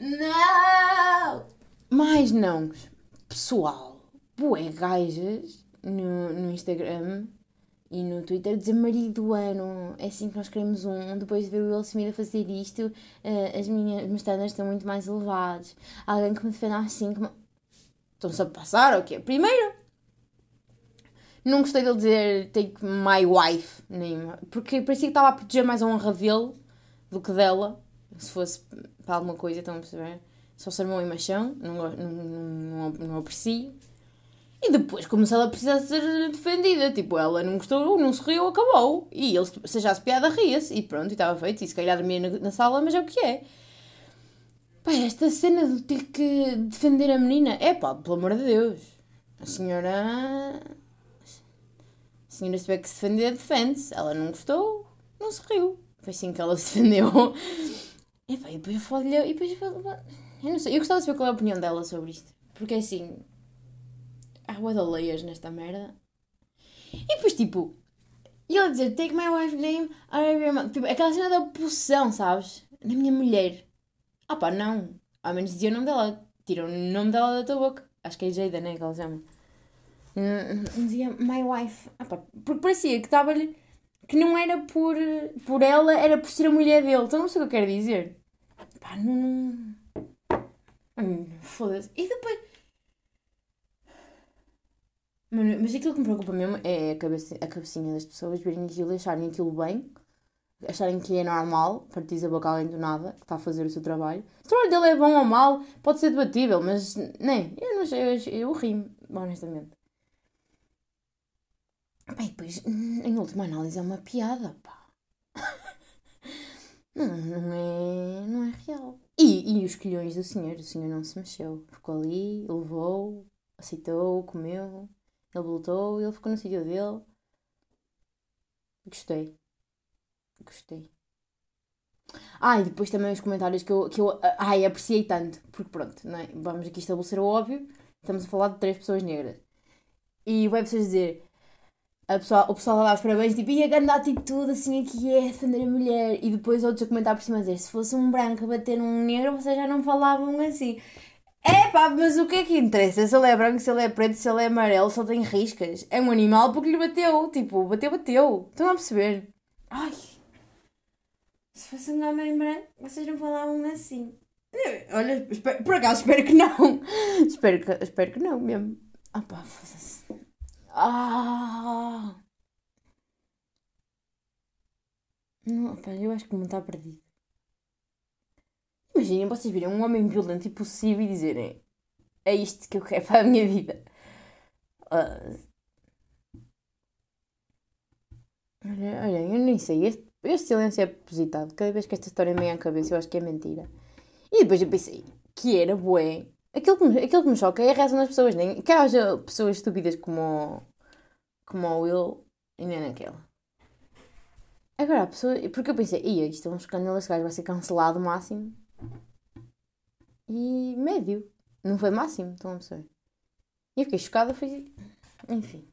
não! Mais não, pessoal, bué gajas no, no Instagram e no Twitter dizer marido do ano, é assim que nós queremos um. Depois de ver o Will Smith a fazer isto, uh, as minhas meus estão muito mais elevados. Alguém que me defenda assim, que Estão-se a passar ou quê? Primeiro, não gostei dele dizer take my wife, nem, porque parecia que estava a proteger mais a honra dele do que dela, se fosse para alguma coisa, estão a perceber? Só sermão e machão, não, não, não, não aprecio. E depois, como se ela precisasse ser defendida, tipo, ela não gostou, não se riu, acabou. E ele, se já se piada, ria-se. E pronto, e estava feito. E se calhar dormia na, na sala, mas é o que é. Pá, esta cena de ter que defender a menina, é pá, pelo amor de Deus. A senhora. A senhora se tiver que se defender, defende-se. Ela não gostou, não se riu. Foi assim que ela se defendeu. E pá, e depois eu falo-lhe. E eu Eu não sei, eu gostava de saber qual é a opinião dela sobre isto. Porque assim. Há bué de nesta merda. E depois, tipo. E ele dizer, take my wife's name mouth. Tipo, aquela cena da possessão, sabes? Na minha mulher. Ah pá, não. Ao menos dizia o nome dela. Tira o nome dela da tua boca. Acho que é Jada, né? Que ela chama. Hum, Dizia my wife. Ah pá, porque parecia que estava-lhe. Que não era por, por ela, era por ser a mulher dele. Então não sei o que eu quero dizer. Pá, não. Hum, Foda-se. E depois. Mano, mas aquilo que me preocupa mesmo é a, cabeça, a cabecinha das pessoas verem aquilo e acharem aquilo bem, acharem que é normal, partir a boca alguém do nada, que está a fazer o seu trabalho. Se o trabalho dele é bom ou mau, pode ser debatível, mas, né, eu não eu, eu rimo, honestamente. E depois, em última análise, é uma piada, pá. Não, não é, não é real. E, e os colhões do senhor, o senhor não se mexeu. Ficou ali, levou, aceitou, comeu, ele voltou, ele ficou no sítio dele. Gostei. Gostei. Ah, e depois também os comentários que eu, que eu ai, apreciei tanto. Porque pronto, não é? vamos aqui estabelecer o óbvio. Estamos a falar de três pessoas negras. E vai pessoas dizer. A pessoa, o pessoal a dar os parabéns, tipo, ia grande atitude, assim, aqui é defender a mulher. E depois outros a comentar por cima a dizer: se fosse um branco a bater num negro, vocês já não falavam assim. É pá, mas o que é que interessa? Se ele é branco, se ele é preto, se ele é amarelo, se ele tem riscas. É um animal porque lhe bateu. Tipo, bateu, bateu. Estão a perceber? Ai. Se fosse um homem branco, vocês não falavam assim. Olha, espero- por acaso espero que não. espero, que, espero que não mesmo. Ah pá, foda-se. Ah. Não, pá, eu acho que não está perdido. Imaginem vocês virem um homem violento e possível e dizerem é isto que eu quero para a minha vida. Ah. Olha, olha, eu nem sei. Este, este silêncio é propositado. Cada vez que esta história me vem à cabeça, eu acho que é mentira. E depois eu pensei que era bué. Aquilo que me, aquilo que me choca é a reação das pessoas. Nem que haja pessoas estúpidas como, o- como o Will e nem naquela. Agora, a pessoa. Porque eu pensei, ia, isto é um escândalo, esse gajo vai ser cancelado máximo. E médio. Não foi máximo, estão a perceber? E eu fiquei chocada, foi. Enfim.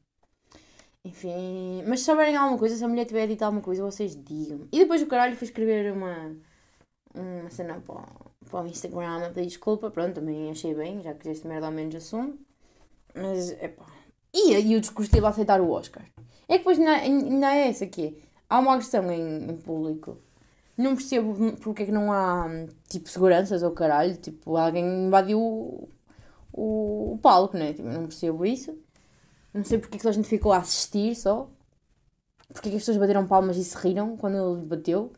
Enfim. Mas se souberem alguma coisa, se a mulher tiver dito alguma coisa, vocês digam. E depois o caralho foi escrever uma. Uma cena para, para o Instagram a pedir desculpa. Pronto, também achei bem, já que este merda ao menos assume. Mas, é pá. E, e o discurso a aceitar o Oscar. É que depois ainda, ainda é essa aqui. Há uma agressão em, em público. Não percebo porque é que não há, tipo, seguranças ou caralho. Tipo, alguém invadiu o, o, o palco, né? Tipo, não percebo isso. Não sei porque é que a gente ficou a assistir só. Porque é que as pessoas bateram palmas e se riram quando ele bateu.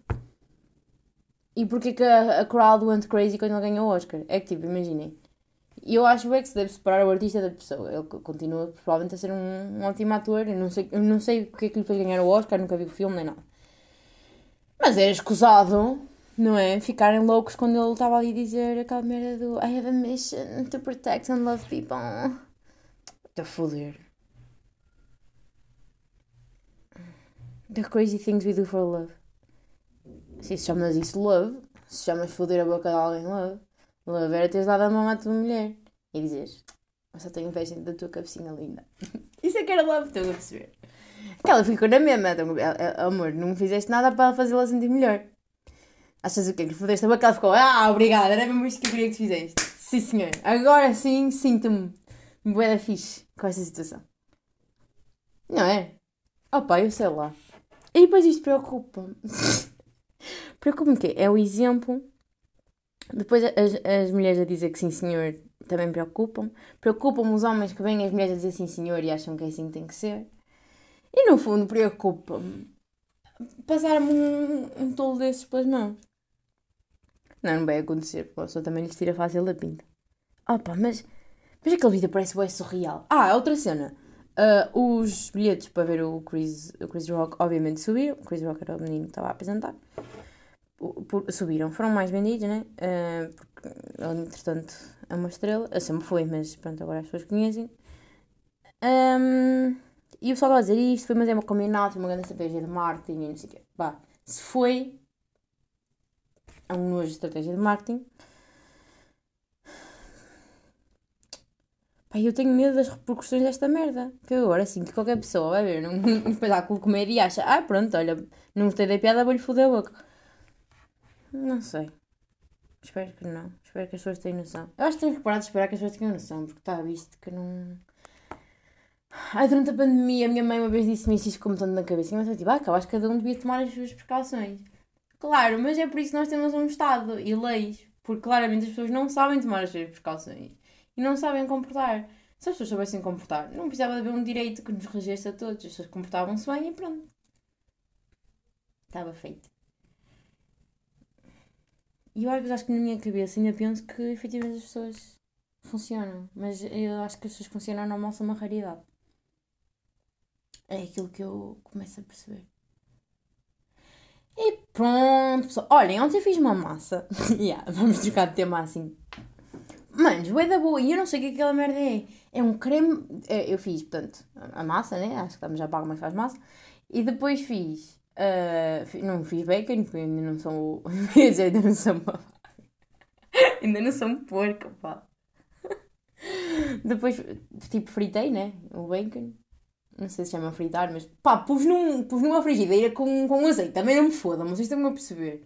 E porque é que a, a crowd went crazy quando ele ganhou o Oscar. É que, tipo, imaginem. E eu acho bem que se deve separar o artista da pessoa. Ele continua provavelmente a ser um, um ótimo ator. Eu não, sei, eu não sei o que é que lhe fez ganhar o Oscar, nunca vi o filme nem nada. Mas é escusado, não é? Ficarem loucos quando ele estava ali a dizer aquela merda do I have a mission to protect and love people. Estou a. The crazy things we do for love. Se chamas isso love, se chamas foder a boca de alguém love, love era teres dado a mão à tua mulher e dizeres eu só tenho inveja da tua cabecinha linda. Isso é que era love, estão a perceber? Aquela ficou na mesma, ver? Eh, eh, amor, não fizeste nada para fazê-la sentir melhor. Achas o quê? Que fodeste a boca? Ela ficou, ah, obrigada, era mesmo isto que eu queria que tu fizeste. Sim, senhor. Agora sim, sinto-me bué da fixe com esta situação. Não é? Opa, eu sei lá. E depois isto preocupa-me. preocupa-me que é o exemplo. Depois as, as mulheres a dizer que sim, senhor, também preocupam. Preocupam-me os homens que vêm as mulheres a dizer sim, senhor e acham que é assim que tem que ser. E no fundo preocupa-me passar-me um, um tolo desses pelas mãos. Não, não vai acontecer, porque a pessoa também lhes tira fácil da pinta. Opa, mas, mas aquele vídeo parece bem surreal. Ah, outra cena. Ah, os bilhetes para ver o Chris, o Chris Rock, obviamente, subiram. O Chris Rock era o menino que estava a apresentar. O- por- subiram, foram mais vendidos, né? Ah, porque ele, entretanto, é uma estrela. Ah, sempre foi, mas pronto, agora as pessoas conhecem. Ahm, e o pessoal estava a dizer isto, foi, mas é uma combinado, foi uma grande estratégia de marketing e não sei o quê. Pá, se foi, é um nojo estratégia de marketing. Pá, eu tenho medo das repercussões desta merda. Que agora sinto que qualquer pessoa vai ver um, um espetáculo comédia e acha, ah, pronto, olha, não gostei da piada, vou-lhe foder a boca. Não sei. Espero que não. Espero que as pessoas tenham noção. Eu acho que tenho que parar de esperar que as pessoas tenham noção, porque está visto que não. Ai, durante a pandemia, a minha mãe uma vez disse-me isso e ficou-me tanto na cabeça. E eu tipo, ah, eu acho que cada um devia tomar as suas precauções. Claro, mas é por isso que nós temos um Estado e leis. Porque claramente as pessoas não sabem tomar as suas precauções e não sabem comportar. Se as pessoas soubessem comportar, não precisava de haver um direito que nos regesse a todos. As pessoas comportavam-se bem e pronto. Estava feito. E eu acho que na minha cabeça ainda penso que efetivamente as pessoas funcionam. Mas eu acho que as pessoas funcionam normal são uma raridade. É aquilo que eu começo a perceber. E pronto, pessoal. Olhem, ontem eu fiz uma massa. yeah, vamos trocar de tema assim. Manos, bué da boa. E eu não sei o que aquela merda é. É um creme. é, Eu fiz, portanto, a massa, né? Acho que estamos já pago, mas faz massa. E depois fiz. fi- não fiz bacon, porque ainda não sou. ainda não sou uma. ainda não sou um porco, pá. Depois, tipo, fritei, né? O bacon. Não sei se chama fritar, mas pá, pus, num, pus numa frigideira com, com azeite. Também não me fodam, vocês estão a perceber.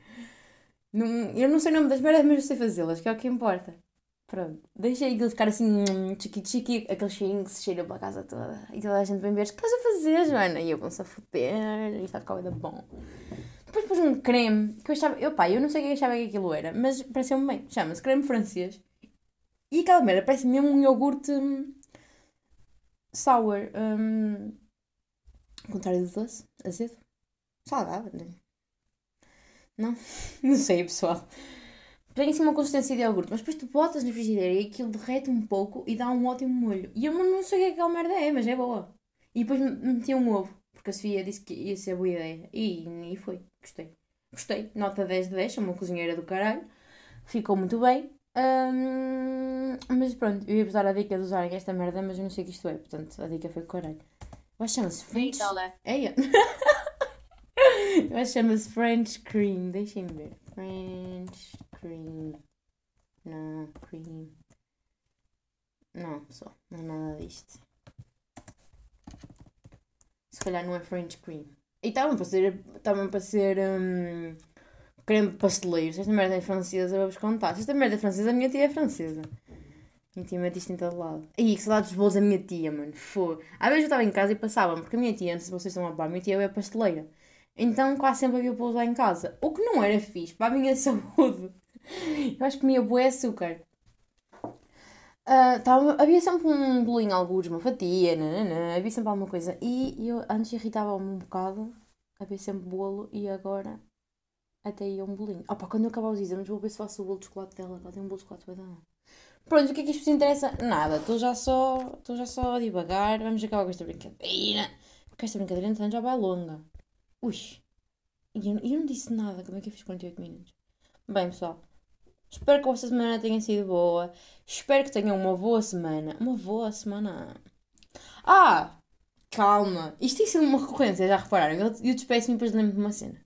Não, eu não sei o nome das merdas, mas eu sei fazê-las, que é o que importa. Pronto, deixei aquilo ficar assim, chiqui-chiqui, aquele cheirinho que se cheira pela casa toda. E toda a gente vem ver, o que estás a fazer, Joana? E eu vou-se a foder, e está a ficar ainda bom. Depois pus um creme, que eu achava, eu pá, eu não sei o que achava que aquilo era, mas pareceu-me bem. Chama-se creme francês. E aquela merda parece mesmo um iogurte hum, sour. ao contrário do doce, azedo. Salgado, né? Não? Não sei, pessoal. Tem assim uma consistência de iogurte, mas depois tu botas na frigideira e aquilo derrete um pouco e dá um ótimo molho. E eu não sei o que é que aquela merda é, mas é boa. E depois me- meti um ovo, porque a Sofia disse que ia ser boa ideia. E, e foi, gostei. Gostei, nota 10 de 10, sou uma cozinheira do caralho. Ficou muito bem. Hum, mas pronto, eu ia-vos dar a dica de usarem esta merda, mas eu não sei o que isto é, portanto a dica foi com caralho. Eu acho que chama-se French. Eia. Eu acho que chama-se French Cream. Deixem-me ver. French Cream. Não, cream. Não, pessoal. Não é nada disto. Se calhar não é French Cream. E estavam para ser. Estavam para ser. hum, creme pasteleiro. Se esta merda é francesa, vou-vos contar. Se esta merda é francesa, a minha tia é francesa. Minha tia mete isto em todo lado. Ih, que saudades dos bolos da minha tia, mano. Fogo. Às vezes eu estava em casa e passavam, porque a minha tia, não sei se vocês estão a par, minha tia é pasteleira. Então quase sempre havia bolos lá em casa. O que não era fixe para a minha saúde. Eu acho que comia bué açúcar. Ah, tava, havia sempre um bolinho, alguns, uma fatia, nananã, havia sempre alguma coisa. E eu antes irritava-me um bocado, havia sempre bolo e agora até ia um bolinho. Opa, quando eu acabar os exames vou ver se faço o bolo de chocolate dela, ela tem um bolo de chocolate. Pronto, o que é que isto vos interessa? Nada, estou já só, estou já só a vamos acabar com esta brincadeira. Porque esta brincadeira então já vai longa. Ui, e eu, eu não disse nada, como é que eu fiz 48 minutos? Bem, pessoal, espero que a vossa semana tenha sido boa. Espero que tenham uma boa semana. Uma boa semana. Ah! Calma. Isto tem sido uma recorrência, já repararam? Eu, eu despeço-me e depois lembro de uma cena.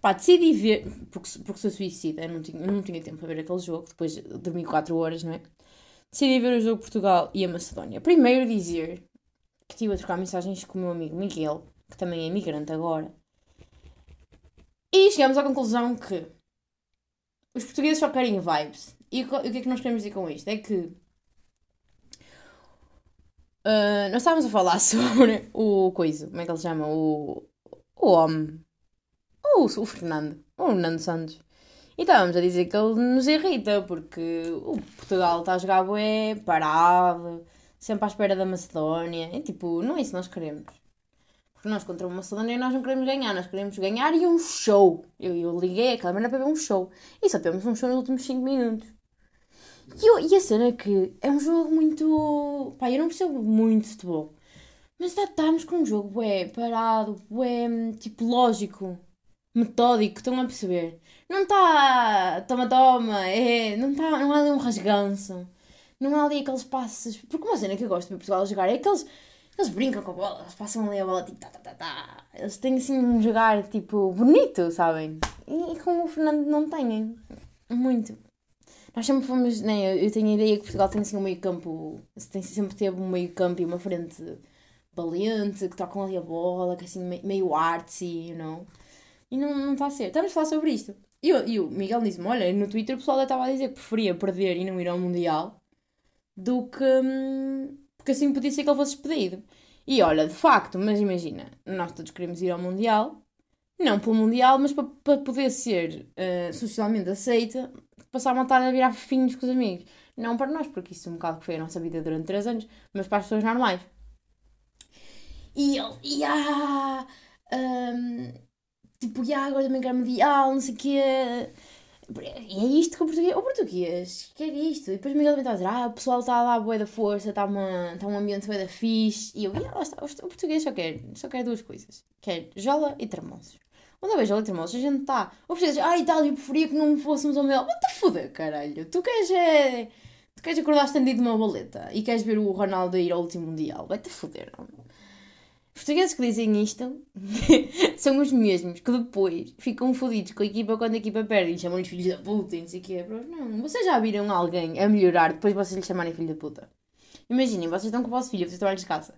Pá, decidi ver, porque, porque sou suicida, eu não, tinha, eu não tinha tempo para ver aquele jogo, depois dormi 4 horas, não é? Decidi ver o jogo Portugal e a Macedónia. Primeiro dizer que estive a trocar mensagens com o meu amigo Miguel, que também é imigrante agora, e chegamos à conclusão que os portugueses só querem vibes. E o que é que nós queremos dizer com isto? É que ah, nós estávamos a falar sobre o coisa, como é que ele se chama? O, o homem. O, o Fernando. O Nando Santos. E estávamos a dizer que ele nos irrita porque o Portugal está a jogar bué, parado, sempre à espera da Macedónia. E tipo, não é isso que nós queremos. Porque nós contra uma Macedónia nós não queremos ganhar, nós queremos ganhar e um show. Eu, eu liguei aquela merda para ver um show. E só temos um show nos últimos 5 minutos. E, eu- e a cena é que é um jogo muito. Pá, eu não percebo muito de futebol. Mas já estamos com um jogo bué, parado, bué, tipo, lógico, metódico, estão a perceber? Não está toma, toma, é, não, tá, não há ali um rasganço. Não há ali aqueles passos. Porque uma cena que eu gosto de Portugal jogar é aqueles. Eles brincam com a bola, eles passam ali a bola tipo tá, tá, tá, tá. Eles têm assim um jogar tipo bonito, sabem? E, e com o Fernando não têm. Muito. Nós sempre fomos, né? Eu, eu tenho a ideia que Portugal tem assim um meio campo, tem, sempre teve um meio campo e uma frente valente, que tocam ali a bola, que assim meio artsy, you know? E não, não está a ser. Estamos a falar sobre isto. E, e o Miguel disse-me: Olha, no Twitter o pessoal estava a dizer que preferia perder e não ir ao Mundial do que. hum, porque assim podia ser que ele fosse despedido. E olha, de facto, mas imagina, nós todos queremos ir ao Mundial, não pelo Mundial, mas para, para poder ser eh, socialmente aceita, passar uma tarde a virar fofinhos com os amigos. Não para nós, porque isso é um bocado que foi a nossa vida durante 3 anos, mas para as pessoas normais. E ele, e ah, hum, tipo, ah, agora também quero mundial, não sei o quê. E é isto que o português, o português quer isto. E depois o Miguel também está a dizer, ah, o pessoal está lá boa da força, está, uma, está um ambiente boa da fixe. E eu, e lá está, o português só quer, só quer duas coisas. Quer jola e termoços. Quando eu vejo jola e termoços, a gente está. O português ah, Itália, eu preferia que não fôssemos ao mundial. What the foda, caralho. Tu queres é... Tu queres acordar estendido numa boleta e queres ver o Ronaldo ir ao último mundial. Vai-te foder, não? Os portugueses que dizem isto são os mesmos que depois ficam fodidos com a equipa quando a equipa perde e chamam-lhes filhos da puta e não sei o quê. Não, vocês já viram alguém a melhorar depois de vocês lhe chamarem filho da puta? Imaginem, vocês estão com o vosso filho, vocês trabalham de casa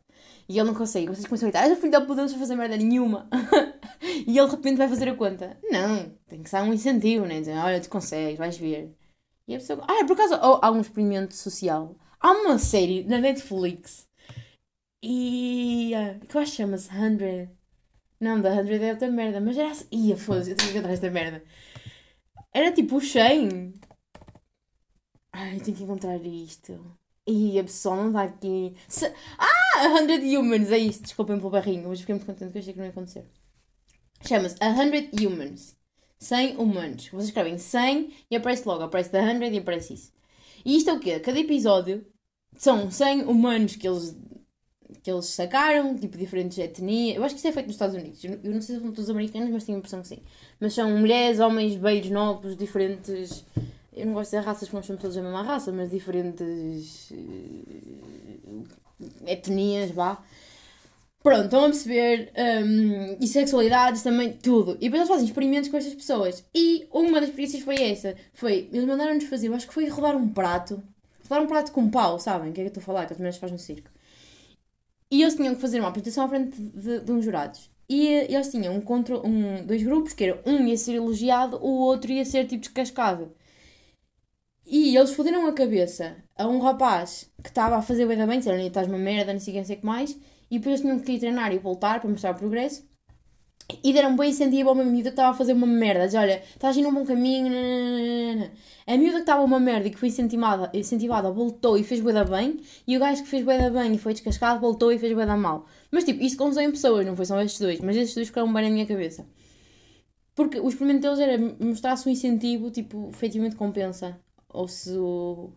e ele não consegue, vocês começam a gritar, o filho da puta, não sei fazer merda nenhuma. e ele de repente vai fazer a conta. Não, tem que ser um incentivo, né? Dizer, olha, tu consegues, vais ver. E a pessoa. Ah, por acaso oh, há um experimento social. Há uma série na Netflix e. ah, que eu acho chama-se 100. Não, da 100 é outra merda, mas era assim. Ia, foda-se, eu tenho que encontrar esta merda. Era tipo o 100. Ai, tenho que encontrar isto. E a pessoa não está aqui. Se- Ah, 100 Humans, é isto. Desculpem pelo barrinho, mas fiquei muito contente que achei que não ia acontecer. Chama-se 100 Humans. 100 humanos. Vocês escrevem 100 e aparece logo, aparece da 100 e aparece isso. E isto é o quê? Cada episódio são 100 humanos que eles, que eles sacaram, tipo diferentes etnias. Eu acho que isto é feito nos Estados Unidos. Eu não- sei se são todos americanos, mas tenho a impressão que sim. Mas são mulheres, homens, velhos, novos, diferentes. Eu não gosto de dizer raças porque nós somos todos a mesma raça, mas diferentes eh, etnias, vá. Pronto, estão a perceber. hum, e sexualidades também, tudo. E depois eles fazem experimentos com estas pessoas. E uma das experiências foi essa. Foi, eles mandaram-nos fazer, eu acho que foi rodar um prato. Rodar um prato com pau, sabem? O que é que eu estou a falar? Que as mulheres fazem no circo. E eles tinham que fazer uma apresentação à frente de, de uns jurados. E eh, eles tinham um contra, um, dois grupos, que era um ia ser elogiado, o outro ia ser tipo descascado. E eles foderam a cabeça a um rapaz que estava a fazer bem da bem, disseram estás uma merda, não sei o que, não sei o que mais. E depois eles tinham que ir treinar e voltar para mostrar o progresso. E deram bem incentivo a uma miúda que estava a fazer uma merda. Diz, olha, estás indo num bom caminho. nananana." A miúda que estava uma merda e que foi incentivada, incentivada voltou e fez bué da bem. E o gajo que fez bué da bem e foi descascado voltou e fez bué da mal. Mas tipo, isto com 100 pessoas, não foi só estes dois. Mas estes dois ficaram bem na minha cabeça. Porque o experimento deles era mostrar-se um incentivo, tipo, efetivamente compensa. Ou se, ou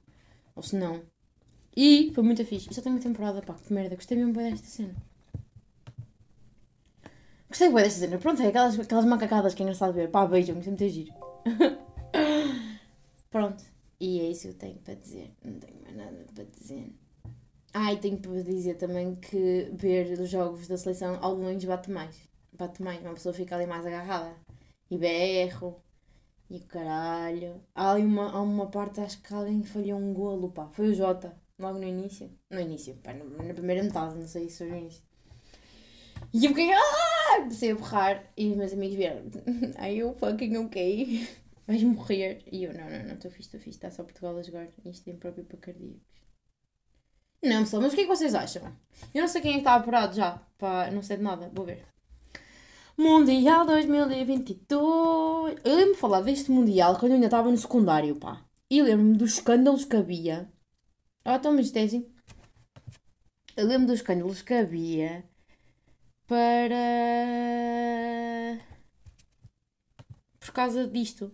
se não. E foi muito fixe. E só tem uma temporada, pá, que merda. Gostei mesmo bem desta cena. Gostei bem desta cena. Pronto, é aquelas, aquelas macacadas que é engraçado ver. Pá, beijam-me, é muito giro. Pronto. E é isso que eu tenho para dizer. Não tenho mais nada para dizer. Ah, e tenho para dizer também que ver os jogos da seleção ao longe bate mais. Bate mais. Uma pessoa fica ali mais agarrada. E berro. E o caralho. Há ali uma, há uma parte, acho que alguém falhou um golo, pá. Foi o Jota. Logo no início. No início, pá. Na, primeira metade, não sei se foi no início. E eu fiquei. Ah! Comecei a borrar. E os meus amigos vieram. Are you fucking okay? Vais morrer. E eu, não, não, não, estou fixe, estou fixe. Está só Portugal a jogar. Isto tem próprio para cardíacos. Não, pessoal, mas o que é que vocês acham? Eu não sei quem é que está apurado já. Pá, não sei de nada. Vou ver. Mundial 2022. Eu lembro-me de falar deste Mundial quando eu ainda estava no secundário, pá. E lembro-me dos escândalos que havia. Ah, é assim. Eu lembro dos escândalos que havia para. Por causa disto.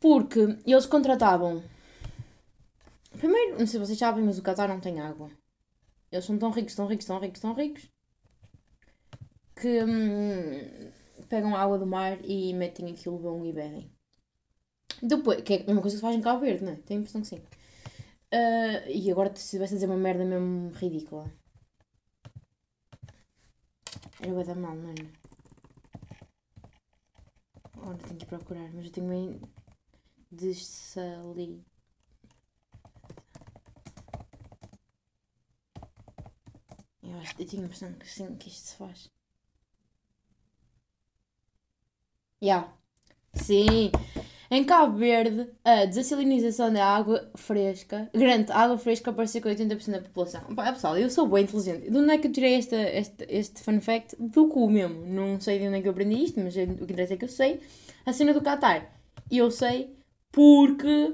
Porque eles contratavam. Primeiro, não sei se vocês sabem, mas o Qatar não tem água. Eles são tão ricos, tão ricos, tão ricos, tão ricos que hum, pegam água do mar e metem aquilo bom e bebem. Depois, que é a mesma coisa que se faz em Cabo Verde, não é? Tenho a impressão que sim. Ah, e agora se vais a dizer uma merda mesmo ridícula. Era bué da mal, mano. Agora tenho que procurar, mas eu tenho bem dessali. Eu acho eu tinha a impressão que sim, que isto se faz. Já. Sim. Em Cabo Verde, a desalinização da água fresca garante água fresca para cerca de 80% da população. Pá, pessoal, eu sou bem inteligente. De onde é que eu tirei esta, este, este fun fact? Do cu mesmo. Não sei de onde é que eu aprendi isto, mas o que interessa é que eu sei. A cena do Qatar. Eu sei porque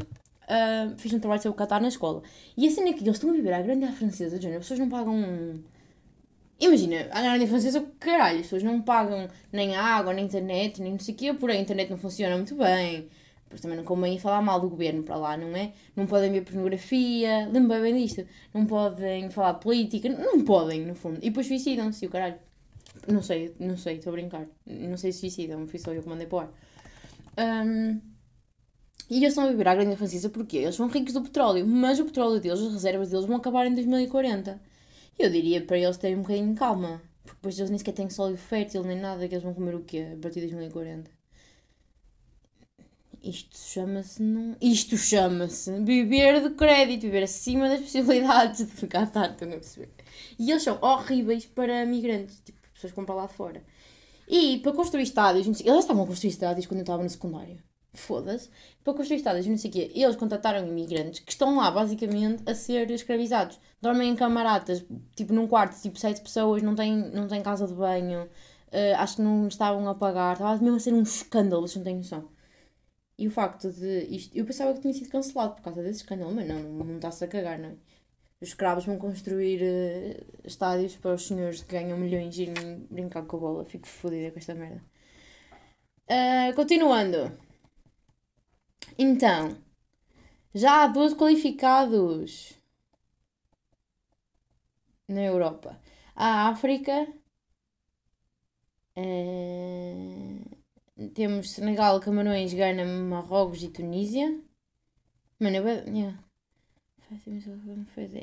ah, fiz um trabalho sobre o Qatar na escola. E a cena é que eles estão a viver à grande à francesa, género, as pessoas não pagam. Imagina, a grande francesa, caralho, as pessoas não pagam nem água, nem internet, nem não sei o quê, porém a internet não funciona muito bem. Pois também não convém falar mal do governo para lá, não é? Não podem ver pornografia, lembra bem disto. Não podem falar política, não podem, no fundo. E depois suicidam-se, o caralho. Não sei, não sei, estou a brincar. Não sei se suicidam, fui só eu que mandei para o ar. Ahm, e eles estão a viver à grande francesa porque eles são ricos do petróleo, mas o petróleo deles, as reservas deles vão acabar em 2040. Eu diria para eles terem um bocadinho de calma, porque depois eles nem sequer têm solo fértil nem nada, que eles vão comer o quê a partir de 2040. Isto chama-se. Não... Isto chama-se viver de crédito, viver acima das possibilidades de gastar, estão a perceber? E eles são horríveis para migrantes, tipo, pessoas que vão para lá de fora. E para construir estádios, não sei- eles estavam a construir estádios quando eu estava no secundário. Foda-se. Para construir estádios, não sei o quê, eles contrataram imigrantes que estão lá basicamente a ser escravizados. Dormem em camaratas, tipo num quarto, tipo sete pessoas, não têm, não têm casa de banho, eh, acho que não estavam a pagar, estava mesmo a ser um escândalo, vocês não têm noção. E o facto de isto, eu pensava que tinha sido cancelado por causa desse escândalo, mas não, não, está-se a cagar, não é? Os escravos vão construir eh, estádios para os senhores que ganham milhões e brincar com a bola. Fico fodida com esta merda. Ah, continuando. Então, já há 12 qualificados na Europa. A África. eh, temos Senegal, Camarões, Gana, Marrocos e Tunísia. Mano, eu. Yeah.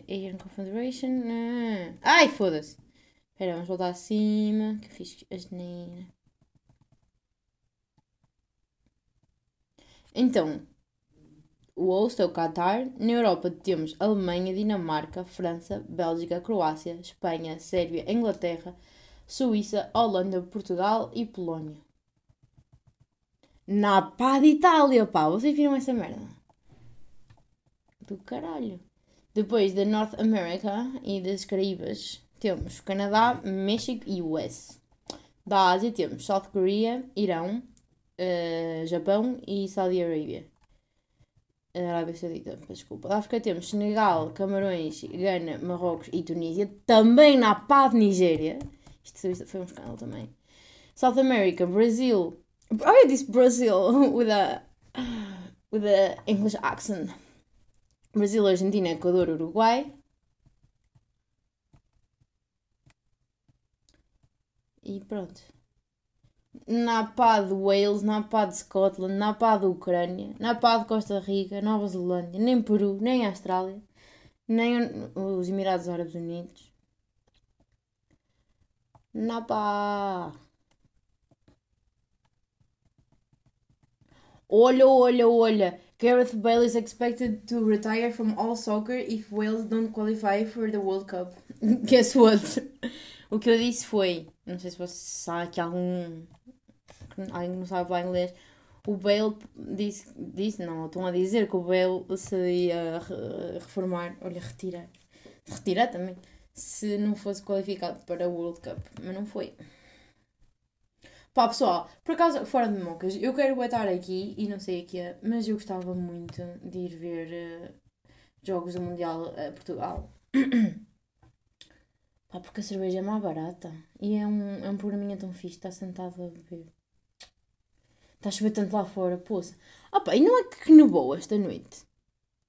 Asian Confederation. Ah. Ai, foda-se. Espera, vamos voltar acima. Que fiz a geneira. Então, o host é o Qatar. Na Europa temos Alemanha, Dinamarca, França, Bélgica, Croácia, Espanha, Sérvia, Inglaterra, Suíça, Holanda, Portugal e Polónia. Na pá de Itália, pá. Vocês viram essa merda? Do caralho. Depois da North America e das Caraíbas temos Canadá, México e US. Da Ásia temos South Korea, Irão, eh, Japão e Saudi Arábia. Arábia Saudita, desculpa. Da África temos Senegal, Camarões, Gana, Marrocos e Tunísia. Também na pá de Nigéria. Isto foi um escândalo também. South America, Brasil. Oh, eu disse Brasil with a, with a English accent. Brasil, Argentina, Equador, Uruguai. E pronto. Na pá de Wales, na pá de Scotland, na pá da Ucrânia, na pá de Costa Rica, Nova Zelândia, nem Peru, nem Austrália, nem os Emirados Árabes Unidos. Na Olha, olha, olha. Gareth Bale is expected to retire from all soccer if Wales don't qualify for the World Cup. Guess what? O que eu disse foi, não sei se você sabe que algum alguém que não sabe falar inglês, o Bale disse, disse, não, estão a dizer que o Bale se ia re- reformar, olha, retirar, retirar também, se não fosse qualificado para o World Cup, mas não foi. Pá, pessoal, por acaso, fora de mocas, eu quero estar aqui e não sei o que é, mas eu gostava muito de ir ver eh, jogos do Mundial a Portugal. Pá, porque a cerveja é mais barata e é um, é um programinha tão fixe, estar sentado a beber. Está a chover tanto lá fora, poça. Ah pá, e não é que nevou esta noite?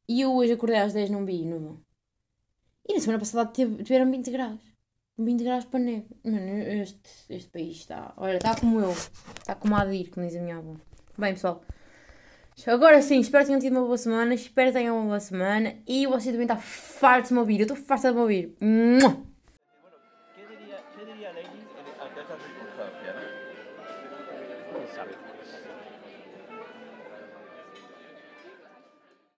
E eu hoje acordei às 10 não vi, nevou. E na semana passada teve, tiveram 20 graus. 20 graus para neve. Mano, este, este país está. Olha, está como eu. Está como a ir, como diz a minha avó. Bem, pessoal. Agora sim, espero que tenham tido uma boa semana. Espero que tenham uma boa semana. E você também está farto de me ouvir. Eu estou farta de me ouvir.